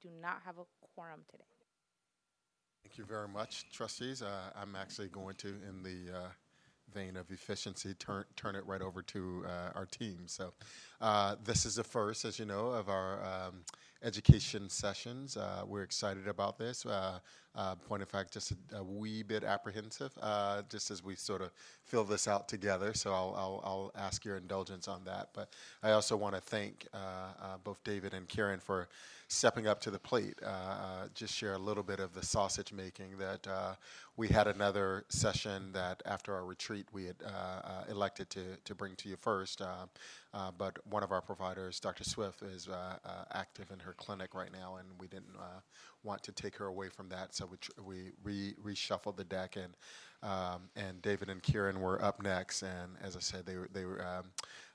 do not have a quorum today. Thank you very much, trustees. Uh, I'm actually going to, in the uh, vein of efficiency, turn, turn it right over to uh, our team. So, uh, this is the first, as you know, of our um, education sessions. Uh, we're excited about this. Uh, uh, point of fact, just a, a wee bit apprehensive, uh, just as we sort of fill this out together. So I'll, I'll, I'll ask your indulgence on that. But I also want to thank uh, uh, both David and Karen for stepping up to the plate. just share a little bit of the sausage making that we had another session that after our retreat we had elected to, to bring to you first. But one of our providers, Dr. Swift, is active in her clinic right now, and we didn't want to take her away from that. So we, tr- we re- reshuffled the deck, and um, and David and Karen were up next. And as I said, they were they were. Um,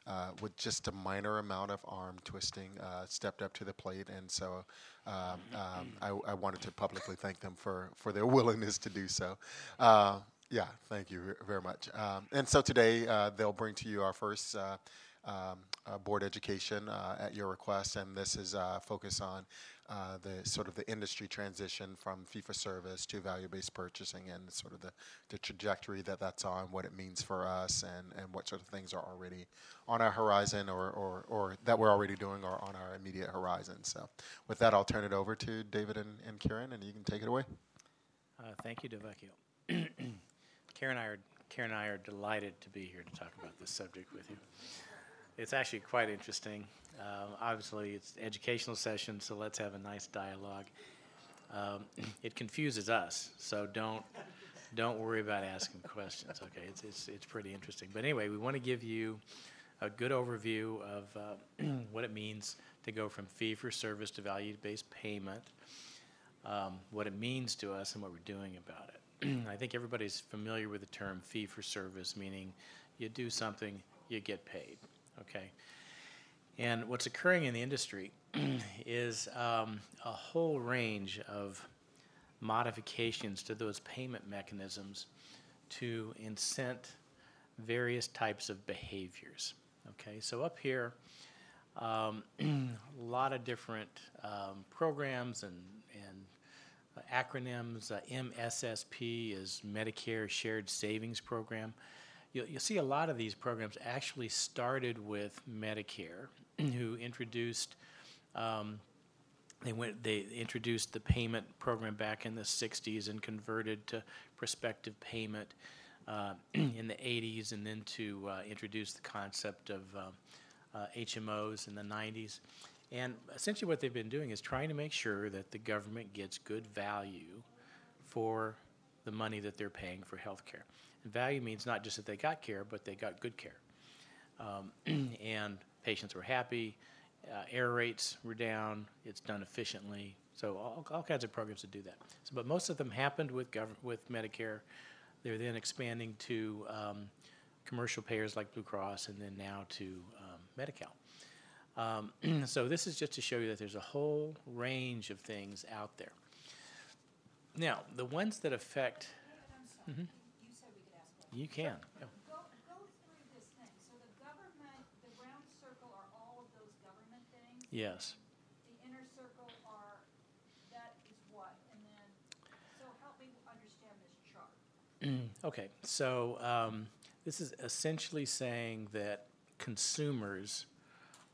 uh, with just a minor amount of arm twisting, uh, stepped up to the plate, and so um, um I, I, wanted to publicly thank them for, for their willingness to do so. Uh, yeah, thank you very much. Um, and so today uh, they'll bring to you our first uh, um, uh, board education uh, at your request, and this is uh, focused on uh, the sort of the industry transition from fee for service to value based purchasing and sort of the, the trajectory that that's on, what it means for us, and, and what sort of things are already on our horizon or, or, or that we're already doing or on our immediate horizon. So, with that, I'll turn it over to David and, and Karen, and you can take it away. Uh, thank you, Delvecchio. Karen and I are Karen and I are delighted to be here to talk about this subject with you. It's actually quite interesting. Uh, obviously, it's educational session, so let's have a nice dialogue. Um, it confuses us, so don't don't worry about asking questions. Okay, it's it's it's pretty interesting. But anyway, we want to give you a good overview of uh, what it means to go from fee for service to value based payment, um, what it means to us, and what we're doing about it. I think everybody's familiar with the term fee for service, meaning you do something, you get paid. Okay. And what's occurring in the industry is um, a whole range of modifications to those payment mechanisms to incent various types of behaviors. Okay, so up here, um, a lot of different um, programs and, and acronyms. Uh, MSSP is Medicare Shared Savings Program. You'll, you'll see a lot of these programs actually started with Medicare who introduced um, they went they introduced the payment program back in the 60s and converted to prospective payment uh, in the 80s and then to uh, introduce the concept of uh, HMOs in the 90s. And essentially, what they've been doing is trying to make sure that the government gets good value for the money that they're paying for health care. And value means not just that they got care, but they got good care. Um, and patients were happy, uh, error rates were down, it's done efficiently. So all, all kinds of programs to do that. So, but most of them happened with gov- with Medicare. They're then expanding to um, commercial payers like Blue Cross, and then now to um, Medi-Cal. Um, so this is just to show you that there's a whole range of things out there. Now, the ones that affect. Mm-hmm. You said we could ask You can. Yeah. Yes. The inner circle are, that is what? And then, so help me understand this chart. okay, so um, this is essentially saying that consumers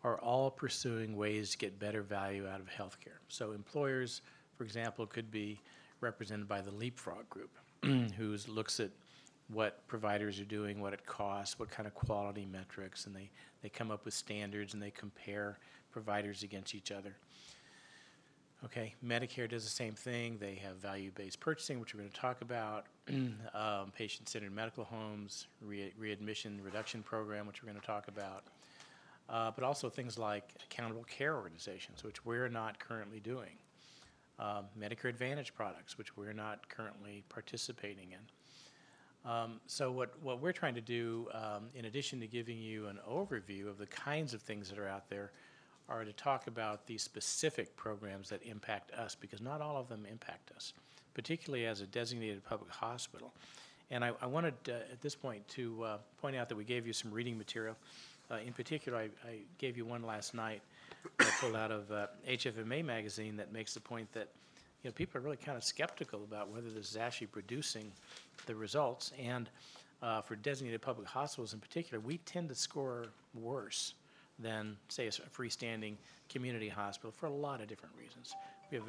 are all pursuing ways to get better value out of healthcare. So employers, for example, could be represented by the Leapfrog Group, who looks at what providers are doing, what it costs, what kind of quality metrics, and they, they come up with standards and they compare providers against each other. Okay, Medicare does the same thing. They have value based purchasing, which we're going to talk about, um, patient centered medical homes, re- readmission reduction program, which we're going to talk about, uh, but also things like accountable care organizations, which we're not currently doing, um, Medicare Advantage products, which we're not currently participating in. Um, so, what, what we're trying to do, um, in addition to giving you an overview of the kinds of things that are out there, are to talk about the specific programs that impact us, because not all of them impact us, particularly as a designated public hospital. And I, I wanted uh, at this point to uh, point out that we gave you some reading material. Uh, in particular, I, I, gave you one last night I pulled out of uh, HFMA magazine that makes the point that you know people are really kind of skeptical about whether this is actually producing the results. And uh, for designated public hospitals in particular, we tend to score worse than say a freestanding community hospital for a lot of different reasons. We have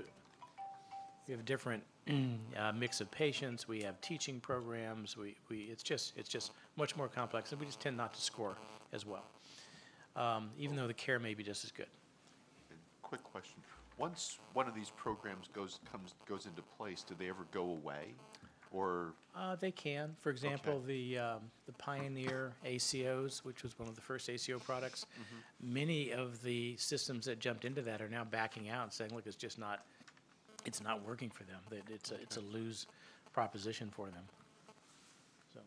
we have a different uh, mix of patients. We have teaching programs. We, we it's just it's just much more complex, and we just tend not to score as well, um, even though the care may be just as good. Quick question. Once one of these programs goes, comes, goes into place, do they ever go away? Or, Uh, they can. For example, the um, the Pioneer ACOs, which was one of the first ACO products, many of the systems that jumped into that are now backing out and saying, "Look, it's just not, it's not working for them. That it's a it's a lose proposition for them." So.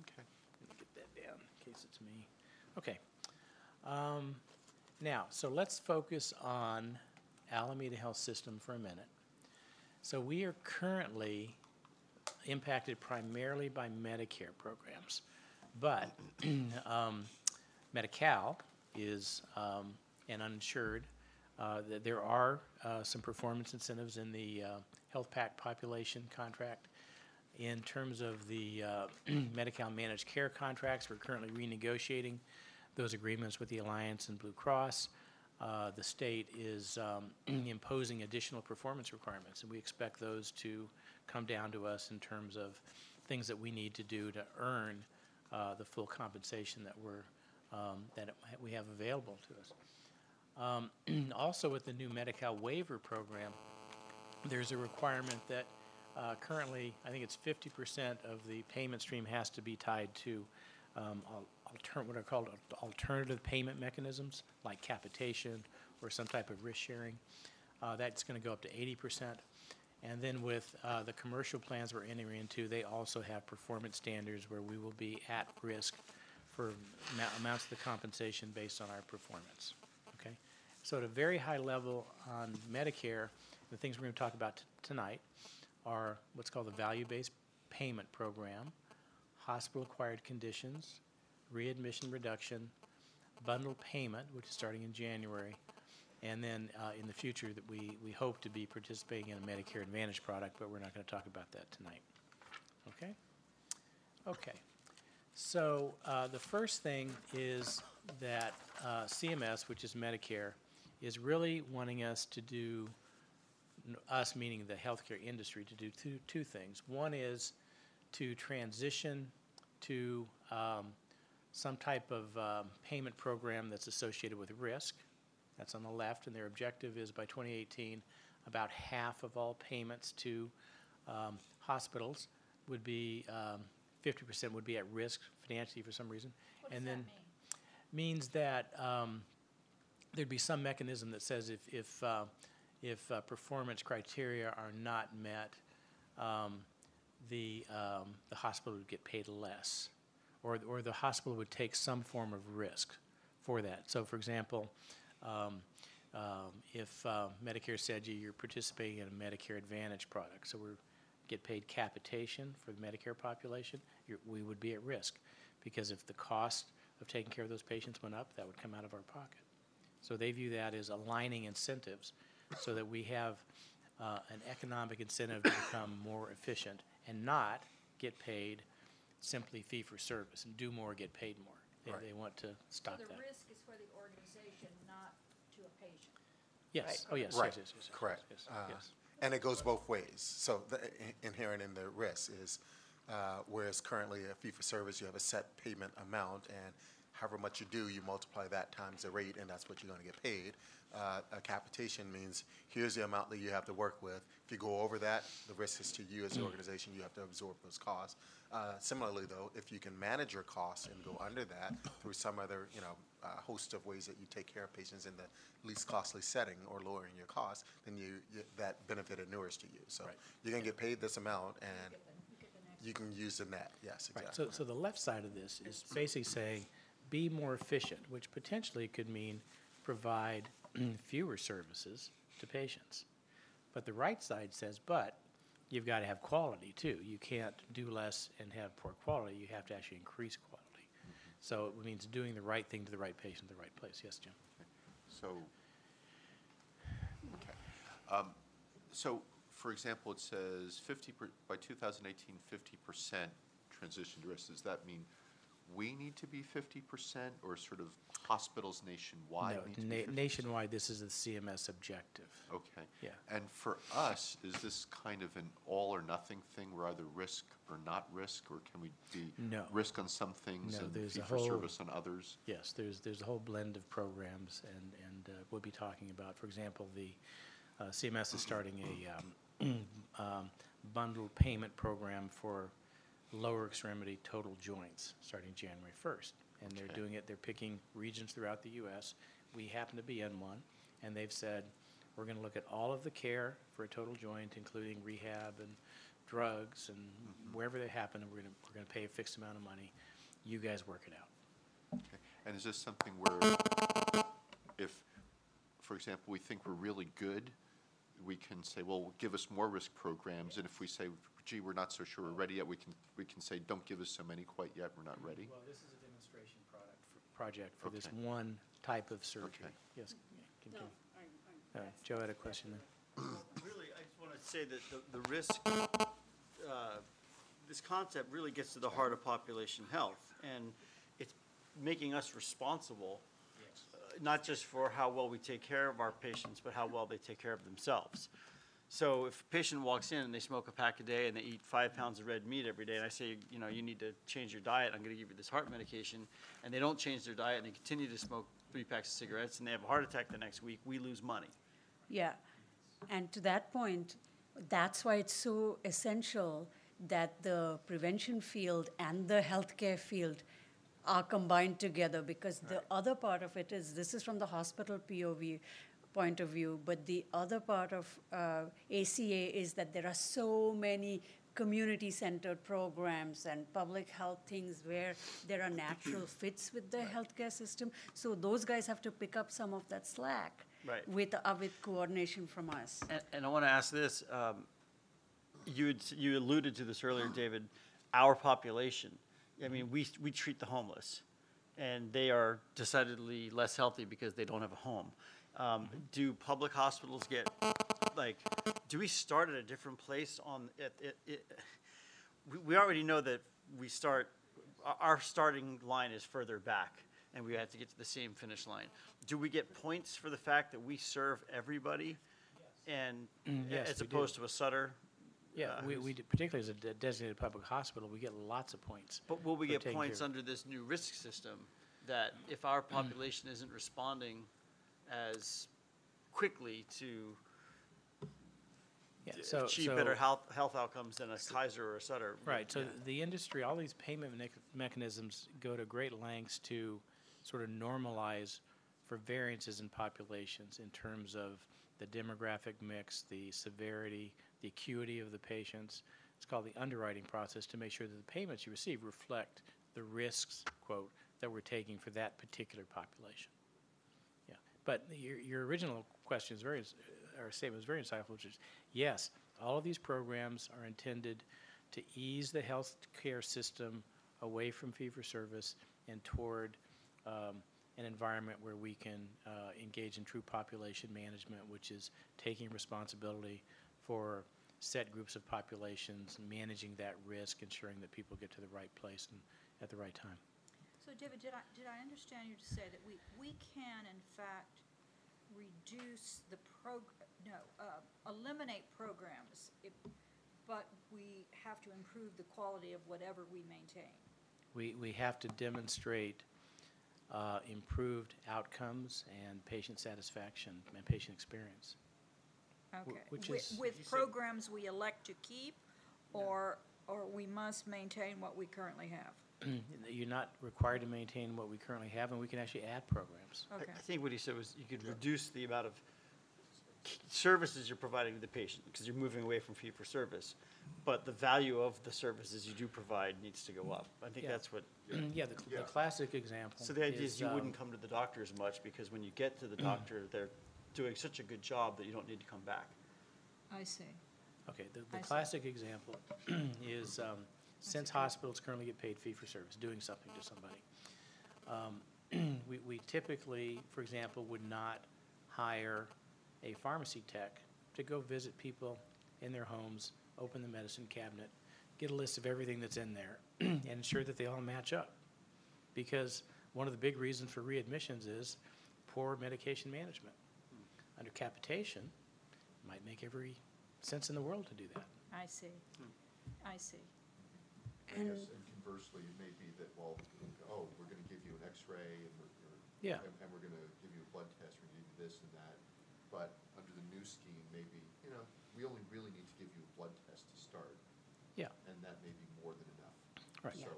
okay. Let me get that down in case it's me. Okay. Um, now, so let's focus on Alameda Health System for a minute. So we are currently impacted primarily by Medicare programs, but um, Medi-Cal is um, an uninsured. Uh, th- there are uh, some performance incentives in the uh, HealthPAC population contract. In terms of the uh, Medi-Cal managed care contracts, we're currently renegotiating those agreements with the Alliance and Blue Cross. Uh, The state is um, imposing additional performance requirements, and we expect those to come down to us in terms of things that we need to do to earn uh, the full compensation that we're, um, that we have available to us. Um, Also, with the new Medi-Cal waiver program, there's a requirement that uh, currently, I think it's fifty percent of the payment stream has to be tied to um, al- altern, what are called al- alternative payment mechanisms, like capitation or some type of risk sharing. Uh, That's going to go up to eighty percent. And then with uh, the commercial plans we're entering into, they also have performance standards where we will be at risk for amou- amounts of the compensation based on our performance. Okay? So at a very high level on Medicare, the things we're going to talk about t- tonight are what's called the value-based payment program, hospital-acquired conditions, readmission reduction, bundle payment, which is starting in January, and then uh, in the future that we, we hope to be participating in a Medicare Advantage product, but we're not going to talk about that tonight. Okay? Okay. So uh, the first thing is that uh, CMS, which is Medicare, is really wanting us to do, us meaning the healthcare industry, to do two, two things. One is to transition to um, some type of um, payment program that's associated with risk. That's on the left, and their objective is by 2018, about half of all payments to um, hospitals would be, um, 50% would be at risk financially for some reason. What and that then mean? means that um, there'd be some mechanism that says if, if, uh, if uh, performance criteria are not met, um, the, um, the hospital would get paid less, or, or the hospital would take some form of risk for that. So, for example, um, um, if uh, Medicare said you, you're participating in a Medicare Advantage product, so we get paid capitation for the Medicare population, we would be at risk because if the cost of taking care of those patients went up, that would come out of our pocket. So they view that as aligning incentives so that we have uh, an economic incentive to become more efficient and not get paid simply fee for service and do more, get paid more. They, Right. they want to stop. So the that. risk is for the organization, not to a patient. Yes, oh, yes, Right, yes, yes, yes, yes. correct. Yes, Uh, yes. And it goes both ways. So the i- inherent in the risk is, uh, whereas currently a fee-for-service, you have a set payment amount, and however much you do, you multiply that times the rate, and that's what you're going to get paid. Uh, A capitation means, here's the amount that you have to work with. If you go over that, the risk is to you as an organization, you have to absorb those costs. Uh, Similarly, though, if you can manage your costs and go under that through some other, you know, uh, host of ways that you take care of patients in the least costly setting or lowering your costs, then you, you- that benefit inures to you. So Right. you're going to get paid this amount, and you get the next you can use the net. Yes, Right, exactly. so, so the left side of this is basically saying, be more efficient, which potentially could mean provide fewer services to patients. But the right side says, but you've got to have quality too. You can't do less and have poor quality. You have to actually increase quality. Mm-hmm. So it means doing the right thing to the right patient in the right place. Yes, Jim? So, okay. Um, so, for example, it says 50 per, by 2018, 50% transition to risk. Does that mean we need to be 50% or sort of hospitals nationwide No, need to be na- 50%? nationwide, this is the CMS objective. Okay. Yeah. And for us, is this kind of an all or nothing thing? We're either risk or not risk, or can we be No. risk on some things No, and there's fee a for whole- service on others? Yes, there's, there's a whole blend of programs, and, and uh, we'll be talking about, for example, the uh, CMS is starting a um, um, bundled payment program for lower extremity total joints, starting January 1st. And they're Okay. doing it, they're picking regions throughout the U.S. We happen to be in one, and they've said, we're going to look at all of the care for a total joint, including rehab and drugs, and mm-hmm. wherever they happen, and we're going to, we're going to pay a fixed amount of money. You guys work it out. Okay. And is this something where if, for example, we think we're really good, we can say, well, give us more risk programs, and if we say, gee, we're not so sure we're ready yet, we can, we can say, don't give us so many quite yet, we're not ready? Well, this is a demonstration product, project for this Okay. one type of surgery. Okay. Yes, can- No, can- I, all I, right, Joe had a question there. really, I just want to say that the, the risk, uh, this concept really gets to the heart of population health. And it's making us responsible, uh, not just for how well we take care of our patients, but how well they take care of themselves. So if a patient walks in and they smoke a pack a day and they eat five pounds of red meat every day, and I say, you know, you need to change your diet, I'm gonna give you this heart medication, and they don't change their diet and they continue to smoke three packs of cigarettes and they have a heart attack the next week, we lose money. Yeah, and to that point, that's why it's so essential that the prevention field and the healthcare field are combined together because the other part of it is this is from the hospital POV point of view, but the other part of uh, ACA is that there are so many community centered programs and public health things where there are natural fits with the healthcare system. So those guys have to pick up some of that slack Right. with, uh, with coordination from us. And, and I want to ask this, um, you, had, you alluded to this earlier, David, our population. I mean, we, we treat the homeless, and they are decidedly less healthy because they don't have a home. Um, do public hospitals get, like, do we start at a different place on, it, it, it, we, we already know that we start, our- our starting line is further back, and we have to get to the same finish line. Do we get points for the fact that we serve everybody? And, yes, as we do. opposed to a Sutter? Yeah, uh, we, we, d- particularly as a de- designated public hospital, we get lots of points. But will we get points care under this new risk system that if our population isn't responding as quickly to Yeah, so, achieve so- better health, health outcomes than a Kaiser or a Sutter? Right, so yeah. the industry, all these payment mech- mechanisms go to great lengths to sort of normalize for variances in populations in terms of the demographic mix, the severity, the acuity of the patients. It's called the underwriting process to make sure that the payments you receive reflect the risks, quote, that we're taking for that particular population. But your, your original question is very, or statement is very insightful, which is, yes, all of these programs are intended to ease the health care system away from fee-for-service and toward um, an environment where we can uh, engage in true population management, which is taking responsibility for set groups of populations, managing that risk, ensuring that people get to the right place and at the right time. So David, did I, did I understand you to say that we, we can in fact reduce the prog, no, uh, eliminate programs, if, but we have to improve the quality of whatever we maintain? We, we have to demonstrate uh, improved outcomes and patient satisfaction and patient experience. Okay. which Wi- is- With programs we elect to keep, or, or we must maintain what we currently have? You're not required to maintain what we currently have, and we can actually add programs. I- Okay. I think what he said was you could reduce the amount of k- services you're providing to the patient, because you're moving away from fee-for-service. But the value of the services you do provide needs to go up. I think Yeah. that's what, Yeah, the, the classic example. so the idea is you um, wouldn't come to the doctor as much, because when you get to the doctor, they're doing such a good job that you don't need to come back. I see. Okay, the, I the see. classic example is, um, since hospitals currently get paid fee-for-service, doing something to somebody. Um, we, we typically, for example, would not hire a pharmacy tech to go visit people in their homes, open the medicine cabinet, get a list of everything that's in there, and ensure that they all match up. Because one of the big reasons for readmissions is poor medication management. Under capitation, it might make every sense in the world to do that. I see. I see. I guess, and conversely, it may be that, well, oh, we're gonna give you an X-ray and we're, Yeah. and, and we're gonna give you a blood test, we're gonna give you this and that. But under the new scheme, maybe, you know, we only really need to give you a blood test to start, Yeah. and that may be more than enough. Right. So.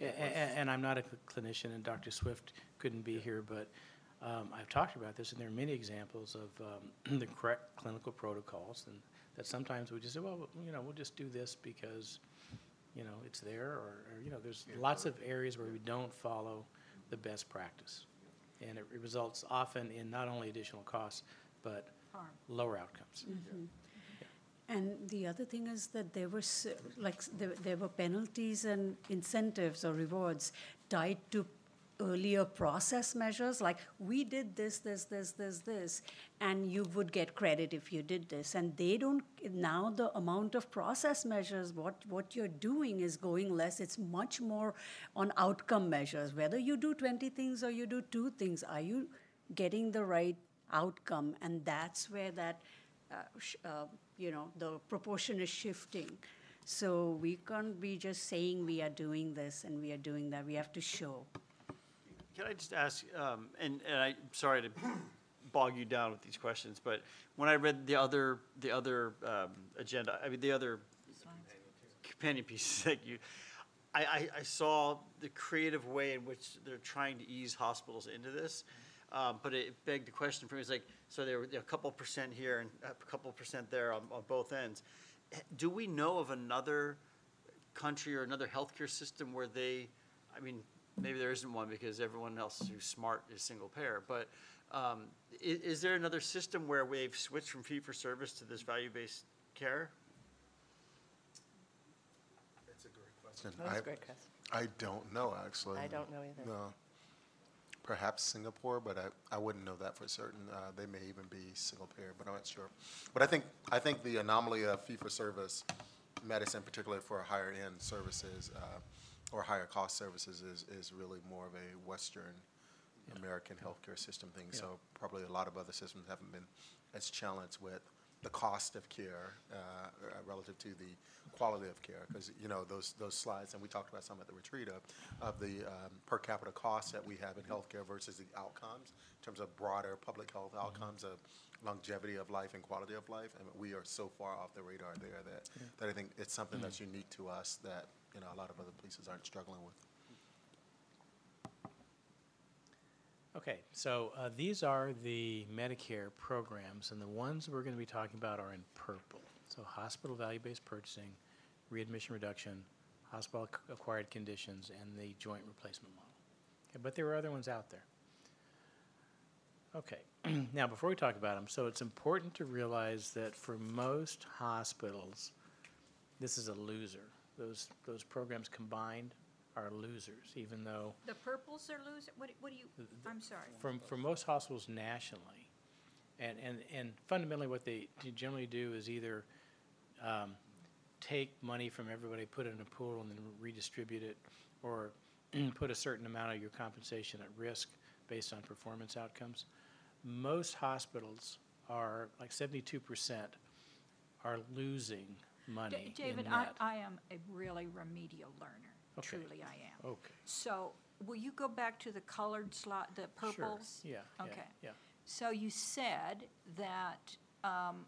A- a- And I'm not a cl- clinician, and Dr. Swift couldn't be here, but um, I've talked about this, and there are many examples of um, the correct clinical protocols, and that sometimes we just say, well, you know, we'll just do this because, you know, it's there, or, or, you know, there's lots of areas where we don't follow the best practice. And it results often in not only additional costs, but Harm. lower outcomes. Mm-hmm. And the other thing is that there were, like, there, there were penalties and incentives or rewards tied to earlier process measures, like, we did this, this, this, this, this, and you would get credit if you did this. And they don't, now the amount of process measures, what, what you're doing is going less. It's much more on outcome measures. Whether you do 20 things or you do two things, are you getting the right outcome? And that's where that uh, sh- uh, you know, the proportion is shifting. So we can't be just saying we are doing this and we are doing that. We have to show. Can I just ask, um, and, and I'm sorry to bog you down with these questions, but when I read the other, the other um, agenda, I mean, the other companion pieces that you, I, I, I saw the creative way in which they're trying to ease hospitals into this. Um, but it begged the question for me, it's like, so there were a couple percent here and a couple percent there on, on both ends. Do we know of another country or another healthcare system where they, I mean, maybe there isn't one because everyone else who's smart is single payer, but um, is, is there another system where we've switched from fee for service to this value-based care? That's a great question. That was great question. I don't know, actually. I don't know either. No. Perhaps Singapore, but I, I wouldn't know that for certain. Uh, they may even be single payer, but I'm not sure. But I think, I think the anomaly of fee-for-service medicine, particularly for higher end services, uh, or higher cost services is, is really more of a Western American healthcare system thing. Yeah. So probably a lot of other systems haven't been as challenged with the cost of care uh, uh, relative to the quality of care. Because, you know, those, those slides, and we talked about some at the retreat of, of the um, per capita costs that we have in healthcare versus the outcomes in terms of broader public health outcomes of longevity of life and quality of life. And we are so far off the radar there that, that I think it's something that's unique to us that, you know, a lot of other places aren't struggling with. Okay, so uh, these are the Medicare programs, and the ones we're going to be talking about are in purple. So hospital value-based purchasing, readmission reduction, hospital-acquired conditions, and the joint replacement model. Okay, but there are other ones out there. Okay, now before we talk about them, so it's important to realize that for most hospitals, this is a loser. Those, those programs combined are losers, even though The purples are losing, what, what do you, I'm sorry. from, for most hospitals nationally, and, and, and fundamentally what they do- generally do is either um, take money from everybody, put it in a pool, and then redistribute it, or put a certain amount of your compensation at risk based on performance outcomes. Most hospitals are, like seventy-two percent, are losing money in David, I, net. I am a really remedial learner, Okay. truly I am. Okay, So, will you go back to the colored slot, the sure, purples? yeah, yeah, Okay. yeah. So you said that um,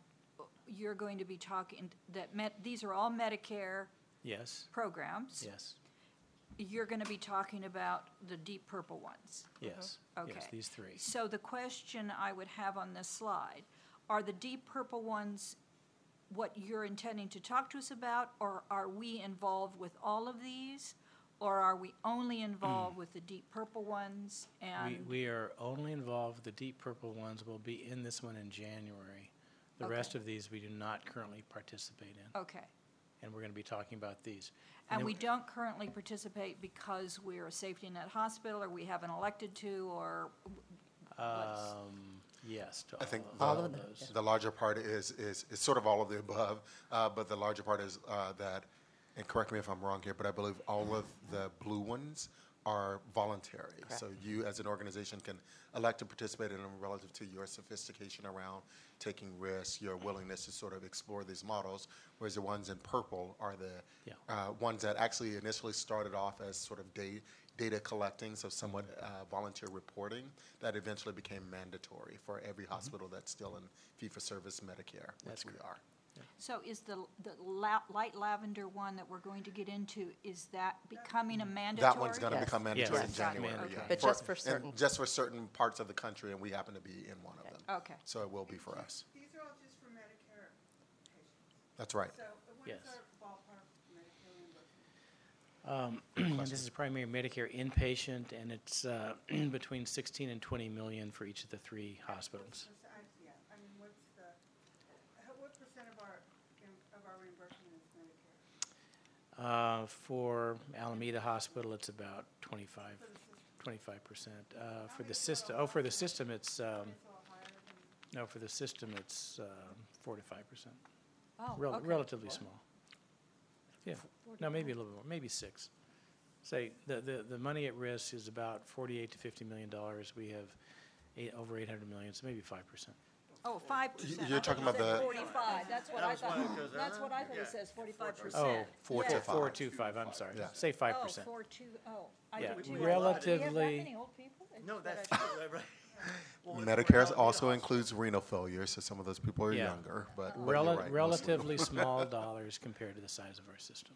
you're going to be talking, that met, these are all Medicare Yes, programs. yes, You're going to be talking about the deep purple ones. yes, Okay. yes, these three. So the question I would have on this slide, are the deep purple ones what you're intending to talk to us about? Or are we involved with all of these? Or are we only involved with the deep purple ones? We, And, we are only involved, with the deep purple ones will be in this one in January. The rest of these we do not currently participate in, okay. and we're gonna be talking about these. And then we don't currently participate because we're a safety net hospital, or we haven't elected to, or Um, yes to I think all the, of those. the larger part is, is, is sort of all of the above, uh, but the larger part is uh, that, and correct me if I'm wrong here, but I believe all of the blue ones are voluntary. So you, as an organization, can elect to participate in them relative to your sophistication around taking risks, your willingness to sort of explore these models, whereas the ones in purple are the Yeah. uh, ones that actually initially started off as sort of da- data collecting, so somewhat uh, volunteer reporting, that eventually became mandatory for every hospital that's still in fee-for-service Medicare, That's which we are. So is the, the la- light lavender one that we're going to get into, is that becoming a mandatory? That one's going to Yes. become mandatory in January. Mandatory. yeah. But just for certain. Just for certain parts of the country, and we happen to be in one of them. Okay. So it will be for us. These are all just for Medicare patients. That's right. So what's Yes. our ballpark Medicare reimbursement? Um, This is primary Medicare inpatient, and it's uh, between 16 and 20 million for each of the three hospitals. Perc- I- Yeah, I mean, what's the, how- what percent of our, of our reimbursement is Medicare? Uh, For Alameda Hospital, it's about 25, 25%. Uh, For the system, oh, for the system, it's, um, It's a little higher than, no, for the system, it's uh, 4 to 5%. Oh, Rel- okay. Relatively small. Yeah, no, maybe a little bit more, maybe six. Say, the, the, the money at risk is about 48 to 50 million dollars. We have eight, over 800 million, so maybe 5%. Oh, five percent. you're talking about the- Forty-five, that's what I thought, that's what I thought it says, forty-five Oh, percent. Four to four- Four, five. two, five, I'm sorry. Yeah. Say 5%. Oh, four, two, oh, I Yeah, did too. Do we have that relatively- many old people? No, that's, right. Well, Medicare also Alameda includes renal failure, so some of those people are Yeah. younger, but but you're Rel- right, mostly. Relatively small dollars compared to the size of our system.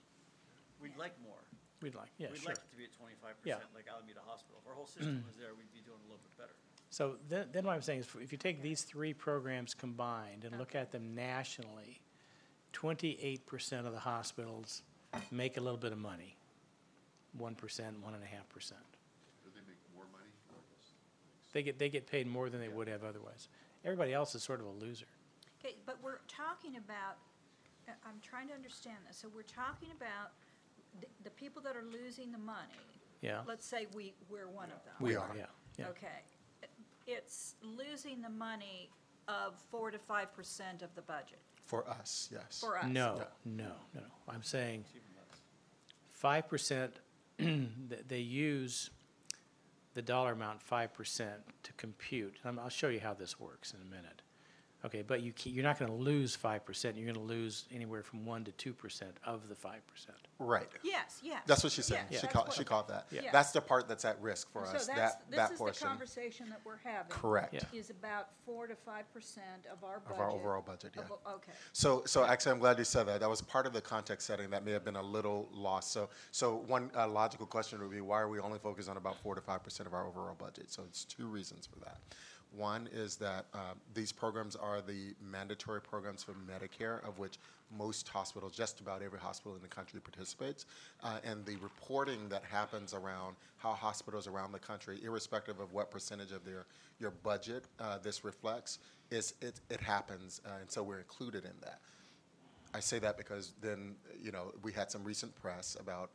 We'd like more. We'd like, yeah, We'd sure. like it to be at twenty-five Yeah. percent like Alameda Hospital. If our whole system mm. was there, we'd be doing a little bit better. So then, then what I'm saying is, if you take these three programs combined and look at them nationally, twenty-eight percent of the hospitals make a little bit of money. One percent, one and a half percent. Do they make more money? or less? They get, they get paid more than they would have otherwise. Everybody else is sort of a loser. Okay, but we're talking about, I- I'm trying to understand this, so we're talking about the, the people that are losing the money. Yeah. Let's say we, we're one of them. We are, are. Yeah, yeah. Okay. It's losing the money of four to five percent of the budget For us, yes. for us. No, Yeah. no, no, no. I'm saying five percent, that they use the dollar amount five percent to compute. I'll show you how this works in a minute. Okay, but you, ca- you're not gonna lose five percent, you're gonna lose anywhere from one to two percent of the five percent. Right. Yes, yes. That's what she said. Yes, She that's called, what- she called that. Yeah. That's the part that's at risk for So us, that's, that, this that is the portion conversation that we're having. Correct. Yeah. Is about four to five percent of our budget. of our overall budget, yeah. of- Okay. So, so actually, I'm glad you said that. That was part of the context setting that may have been a little lost. So, so one uh, logical question would be, why are we only focused on about four to five percent of our overall budget? So, it's two reasons for that. One is that uh, these programs are the mandatory programs for Medicare, of which most hospitals, just about every hospital in the country participates. Uh, and the reporting that happens around how hospitals around the country, irrespective of what percentage of their your budget uh, this reflects, is it, it happens, uh, and so we're included in that. I say that because then, you know, we had some recent press about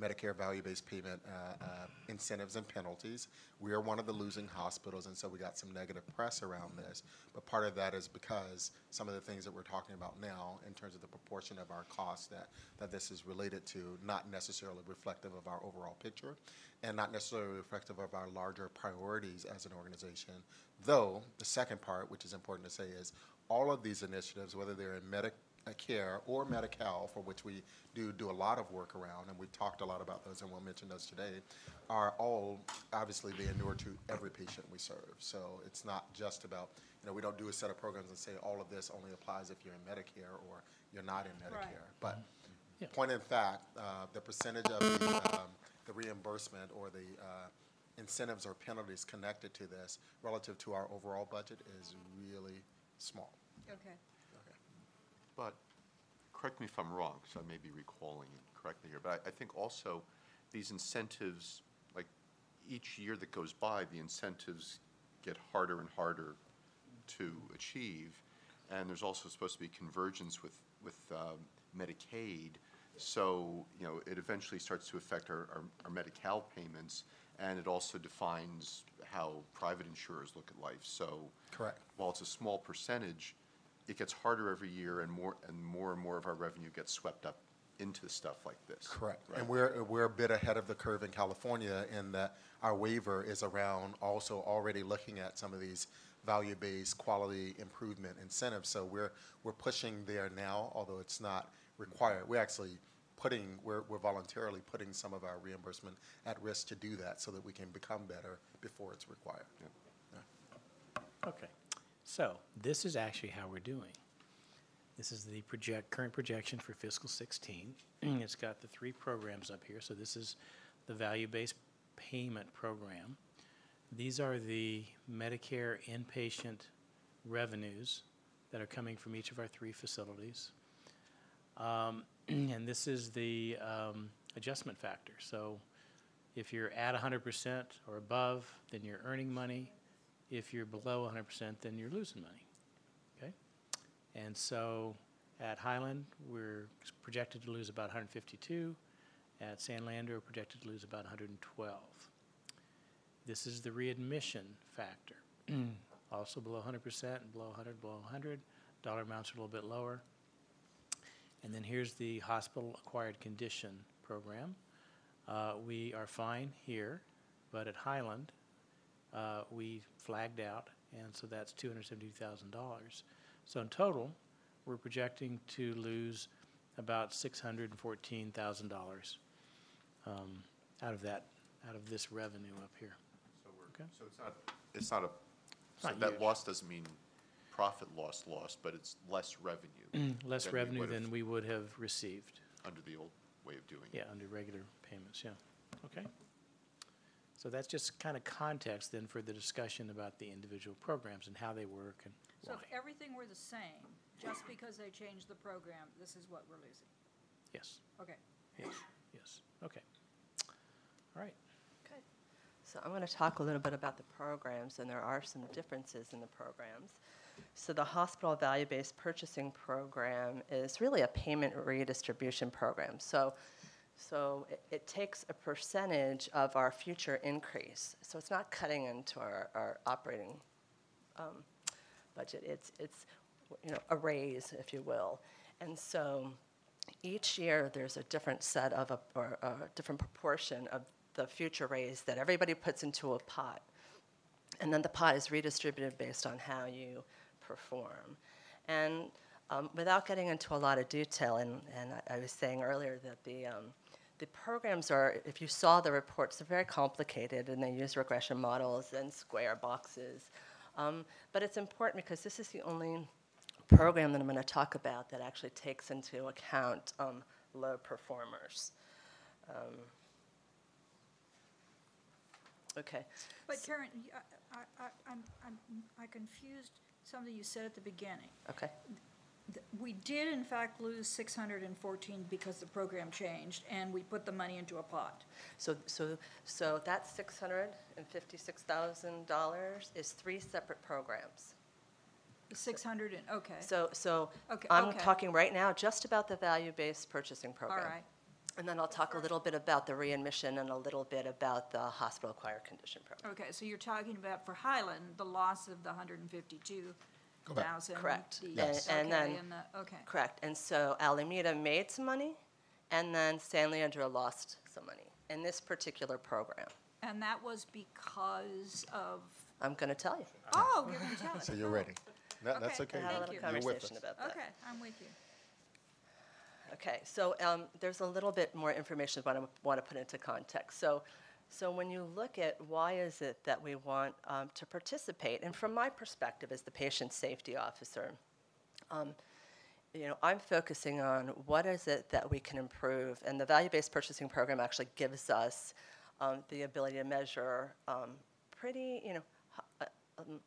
Medicare value-based payment uh, uh, incentives and penalties. We are one of the losing hospitals, and so we got some negative press around this. But part of that is because some of the things that we're talking about now, in terms of the proportion of our costs that, that this is related to, not necessarily reflective of our overall picture, and not necessarily reflective of our larger priorities as an organization. Though, the second part, which is important to say, is all of these initiatives, whether they're in Medicare, or Medi-Cal, for which we do do a lot of work around, and we've talked a lot about those, and we'll mention those today, are all obviously they inure to every patient we serve. So it's not just about you know we don't do a set of programs and say all of this only applies if you're in Medicare or you're not in Medicare. But Yeah. point in fact, uh, the percentage of the, um, the reimbursement or the uh, incentives or penalties connected to this relative to our overall budget is really small. Okay. But, correct me if I'm wrong, because I may be recalling it incorrectly here, but I, I think also these incentives, like, each year that goes by, the incentives get harder and harder to achieve, and there's also supposed to be convergence with, with um, Medicaid, so, you know, it eventually starts to affect our, our, our Medi-Cal payments, and it also defines how private insurers look at life. So Correct. while it's a small percentage, it gets harder every year, and more and more and more of our revenue gets swept up into stuff like this. Correct. right? And we're, we're a bit ahead of the curve in California in that our waiver is around also already looking at some of these value-based quality improvement incentives. So we're, we're pushing there now, although it's not required. We're actually putting, we're, we're voluntarily putting some of our reimbursement at risk to do that so that we can become better before it's required. Okay, so this is actually how we're doing. This is the project, current projection for fiscal 16. It's got the three programs up here, so this is the value-based payment program. These are the Medicare inpatient revenues that are coming from each of our three facilities. Um, And this is the um, adjustment factor. So if you're at 100% or above, then you're earning money. If you're below 100%, then you're losing money. Okay? And so at Highland, we're projected to lose about 152. At San Leandro, we're projected to lose about 112. This is the readmission factor. also below 100% and below 100, below 100. Dollar amounts are a little bit lower. And then here's the hospital acquired condition program. Uh, we are fine here, but at Highland, uh, we flagged out, and so that's $270,000. So in total, we're projecting to lose about $614,000 um, out of that, out of this revenue up here. So we're, Okay. so it's not, it's not a, so Not that huge. loss doesn't mean profit loss loss, but it's less revenue. Mm, less than we revenue would've than we would have received. Under the old way of doing it. Yeah, under regular payments, yeah. Okay. So that's just kind of context then for the discussion about the individual programs and how they work and So why. if everything were the same, just because they changed the program, this is what we're losing? Yes, Okay. yes, yes. Okay. All right. Good. So I'm going to talk a little bit about the programs, and there are some differences in the programs. So the hospital value-based purchasing program is really a payment redistribution program. So, so it, it takes a percentage of our future increase. So it's not cutting into our, our operating um, budget. It's, it's, you know, a raise, if you will. And so each year, there's a different set of, a, or a different proportion of the future raise that everybody puts into a pot. And then the pot is redistributed based on how you perform. And um, without getting into a lot of detail, and, and I, I was saying earlier that the, um, the programs are, if you saw the reports, they're very complicated and they use regression models and square boxes. Um, but it's important because this is the only program that I'm going to talk about that actually takes into account um, low performers. Um, okay. But Karen, y- I, I, I'm, I'm, I confused something you said at the beginning. Okay. Th- We did in fact lose six hundred and fourteen because the program changed, and we put the money into a pot. So, so, so that six hundred and fifty-six thousand dollars is three separate programs. Six hundred and, okay, So, so Okay, I'm okay. talking right now just about the value-based purchasing all program. right. And then I'll talk a little bit about the readmission and a little bit about the hospital acquired condition program. Okay, so you're talking about for Highland, the loss of the hundred and fifty-two thousand. Correct. And- Yes. and then- and the, okay. Correct. And so Alameda made some money, and then San Leandro lost some money in this particular program. And that was because of, I'm going to tell you. oh, you're gonna tell us. So you're ready. That, that's Okay, okay. I had a little you. Conversation about that. Okay, I'm with you. Okay, so um, there's a little bit more information that I want to put into context. So, so when you look at why is it that we want um, to participate, and from my perspective as the patient safety officer, um, you know, I'm focusing on what is it that we can improve, and the value-based purchasing program actually gives us um, the ability to measure um, pretty, you know, uh, um,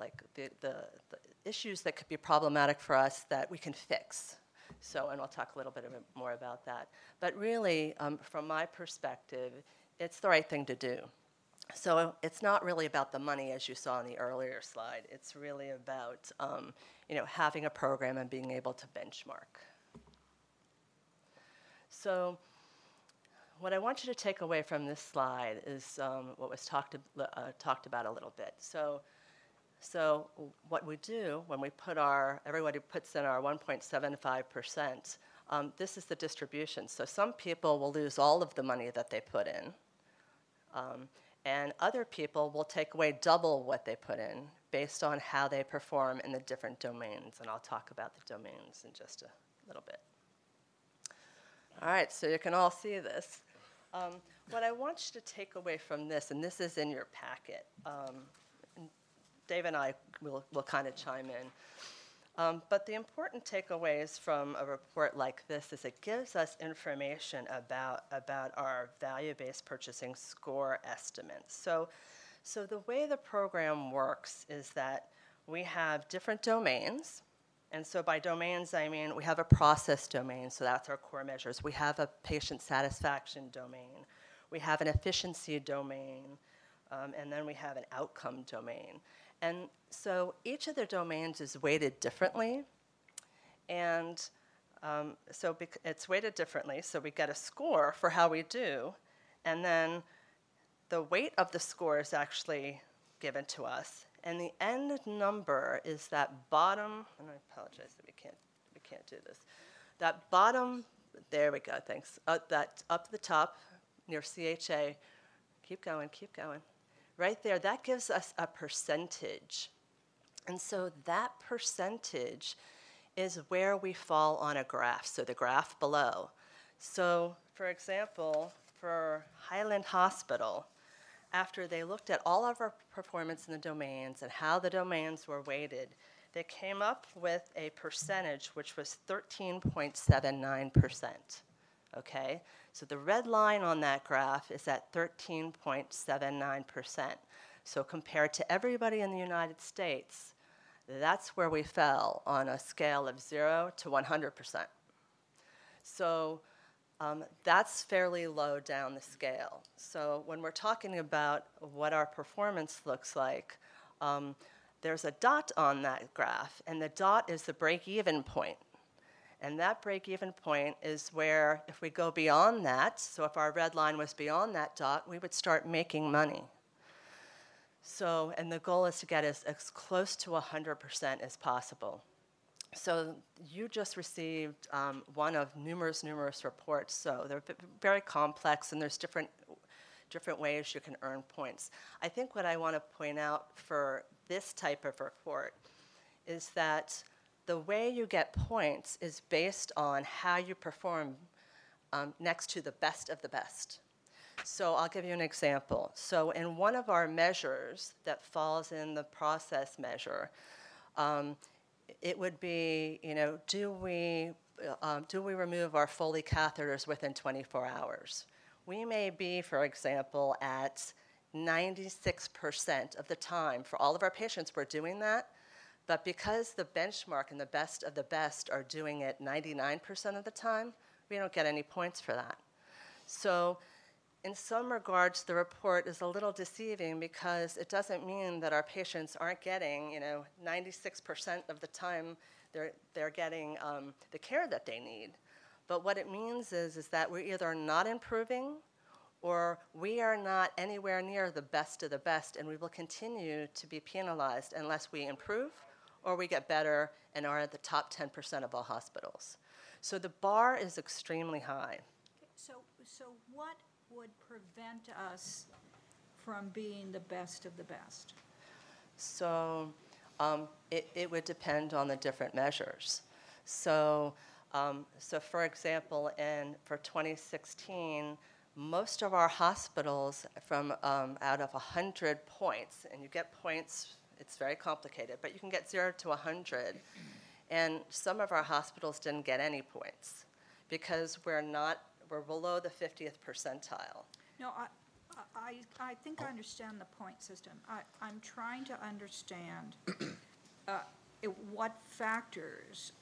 like the, the, the issues that could be problematic for us that we can fix. So, and I'll talk a little bit more about that. But really, um, from my perspective, it's the right thing to do. So it's not really about the money, as you saw in the earlier slide. It's really about, um, you know, having a program and being able to benchmark. So what I want you to take away from this slide is um, what was talked, uh, talked about a little bit. So, so what we do when we put our, everybody puts in our 1.75%, um, this is the distribution. So some people will lose all of the money that they put in, um, and other people will take away double what they put in based on how they perform in the different domains. And I'll talk about the domains in just a little bit. All right, so you can all see this. Um, what I want you to take away from this, and this is in your packet, um, Dave and I will, will kind of chime in. Um, but the important takeaways from a report like this is it gives us information about, about our value-based purchasing score estimates. So, so the way the program works is that we have different domains. And so by domains, I mean we have a process domain, so that's our core measures. We have a patient satisfaction domain. We have an efficiency domain. Um, and then we have an outcome domain. And so each of the domains is weighted differently. And um, so bec- it's weighted differently, so we get a score for how we do. And then the weight of the score is actually given to us. And the end number is that bottom, and I apologize that we can't, we can't do this. That bottom, there we go, thanks. Uh, that up the top near CHA, keep going, keep going. Right there, that gives us a percentage. And so that percentage is where we fall on a graph, so the graph below. So, for example, for Highland Hospital, after they looked at all of our performance in the domains and how the domains were weighted, they came up with a percentage which was 13.79%. Okay? So the red line on that graph is at 13.79%. So compared to everybody in the United States, that's where we fell on a scale of 0 to 100%. So um, that's fairly low down the scale. So when we're talking about what our performance looks like, um, there's a dot on that graph, and the dot is the break even point. And that break even point is where, if we go beyond that, so if our red line was beyond that dot, we would start making money. So, and the goal is to get as, as close to 100% as possible. So, you just received um, one of numerous, numerous reports. So, they're very complex, and there's different, different ways you can earn points. I think what I want to point out for this type of report is that the way you get points is based on how you perform um, next to the best of the best. So I'll give you an example. So in one of our measures that falls in the process measure, um, it would be, you know, do we um, do we remove our Foley catheters within 24 hours? We may be, for example, at 96% of the time for all of our patients. We're doing that, but because the benchmark and the best of the best are doing it 99% of the time, we don't get any points for that. So in some regards, the report is a little deceiving because it doesn't mean that our patients aren't getting, you know, 96% of the time they're, they're getting um, the care that they need. But what it means is, is that we're either not improving or we are not anywhere near the best of the best, and we will continue to be penalized unless we improve or we get better and are at the top 10% of all hospitals. So the bar is extremely high. So, so what would prevent us from being the best of the best? So um, it, it would depend on the different measures. So, um, so for example, in for 2016, most of our hospitals, from um, out of 100 points, and you get points, it's very complicated, but you can get zero to 100. And some of our hospitals didn't get any points because we're not, we're below the 50th percentile. No, I, I, I think I understand the point system. I, I'm trying to understand uh, it- what factors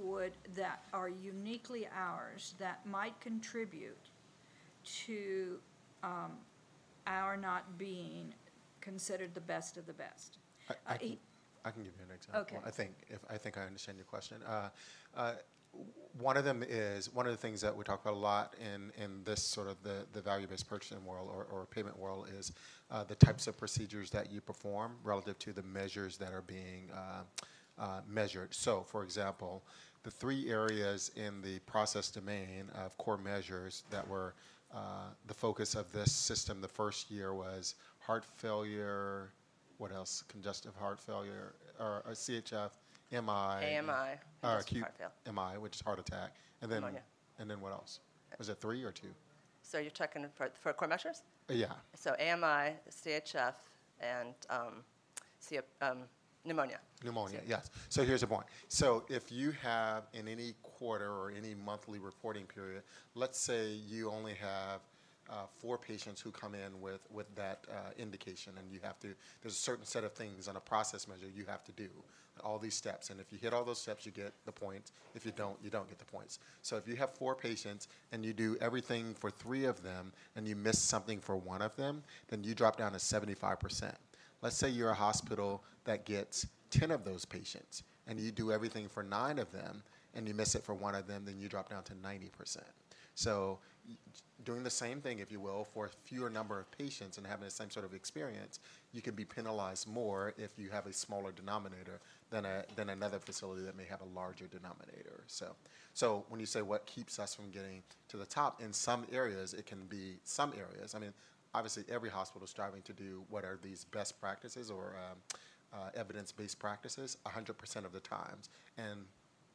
would, that are uniquely ours, that might contribute to um, our not being considered the best of the best. I- I Uh, he- I can give you an example. Okay. I think if I think I understand your question. Uh, uh, one of them is one of the things that we talk about a lot in, in this sort of the, the value-based purchasing world or, or payment world is uh, the types of procedures that you perform relative to the measures that are being uh, uh, measured. So, for example, the three areas in the process domain of core measures that were uh, the focus of this system the first year was heart failure, what else? Congestive heart failure, or, or CHF, MI, AMI, or acute heart fail. MI, which is heart attack, and then Pneumonia. and then what else? Was it three or two? So you're checking for, for core measures? Uh, yeah. So AMI, CHF, and um, C- um, pneumonia. Pneumonia, yes. So here's the point. So if you have in any quarter or any monthly reporting period, let's say you only have uh, four patients who come in with, with that uh, indication, and you have to, there's a certain set of things on a process measure you have to do, all these steps. And if you hit all those steps, you get the points. If you don't, you don't get the points. So if you have four patients and you do everything for three of them and you miss something for one of them, then you drop down to 75%. Let's say you're a hospital that gets 10 of those patients and you do everything for nine of them and you miss it for one of them, then you drop down to 90%. So, doing the same thing, if you will, for a fewer number of patients and having the same sort of experience, you can be penalized more if you have a smaller denominator than, a, than another facility that may have a larger denominator. So, so, when you say what keeps us from getting to the top, in some areas, it can be some areas. I mean, obviously every hospital is striving to do what are these best practices or um, uh, evidence-based practices 100% of the times and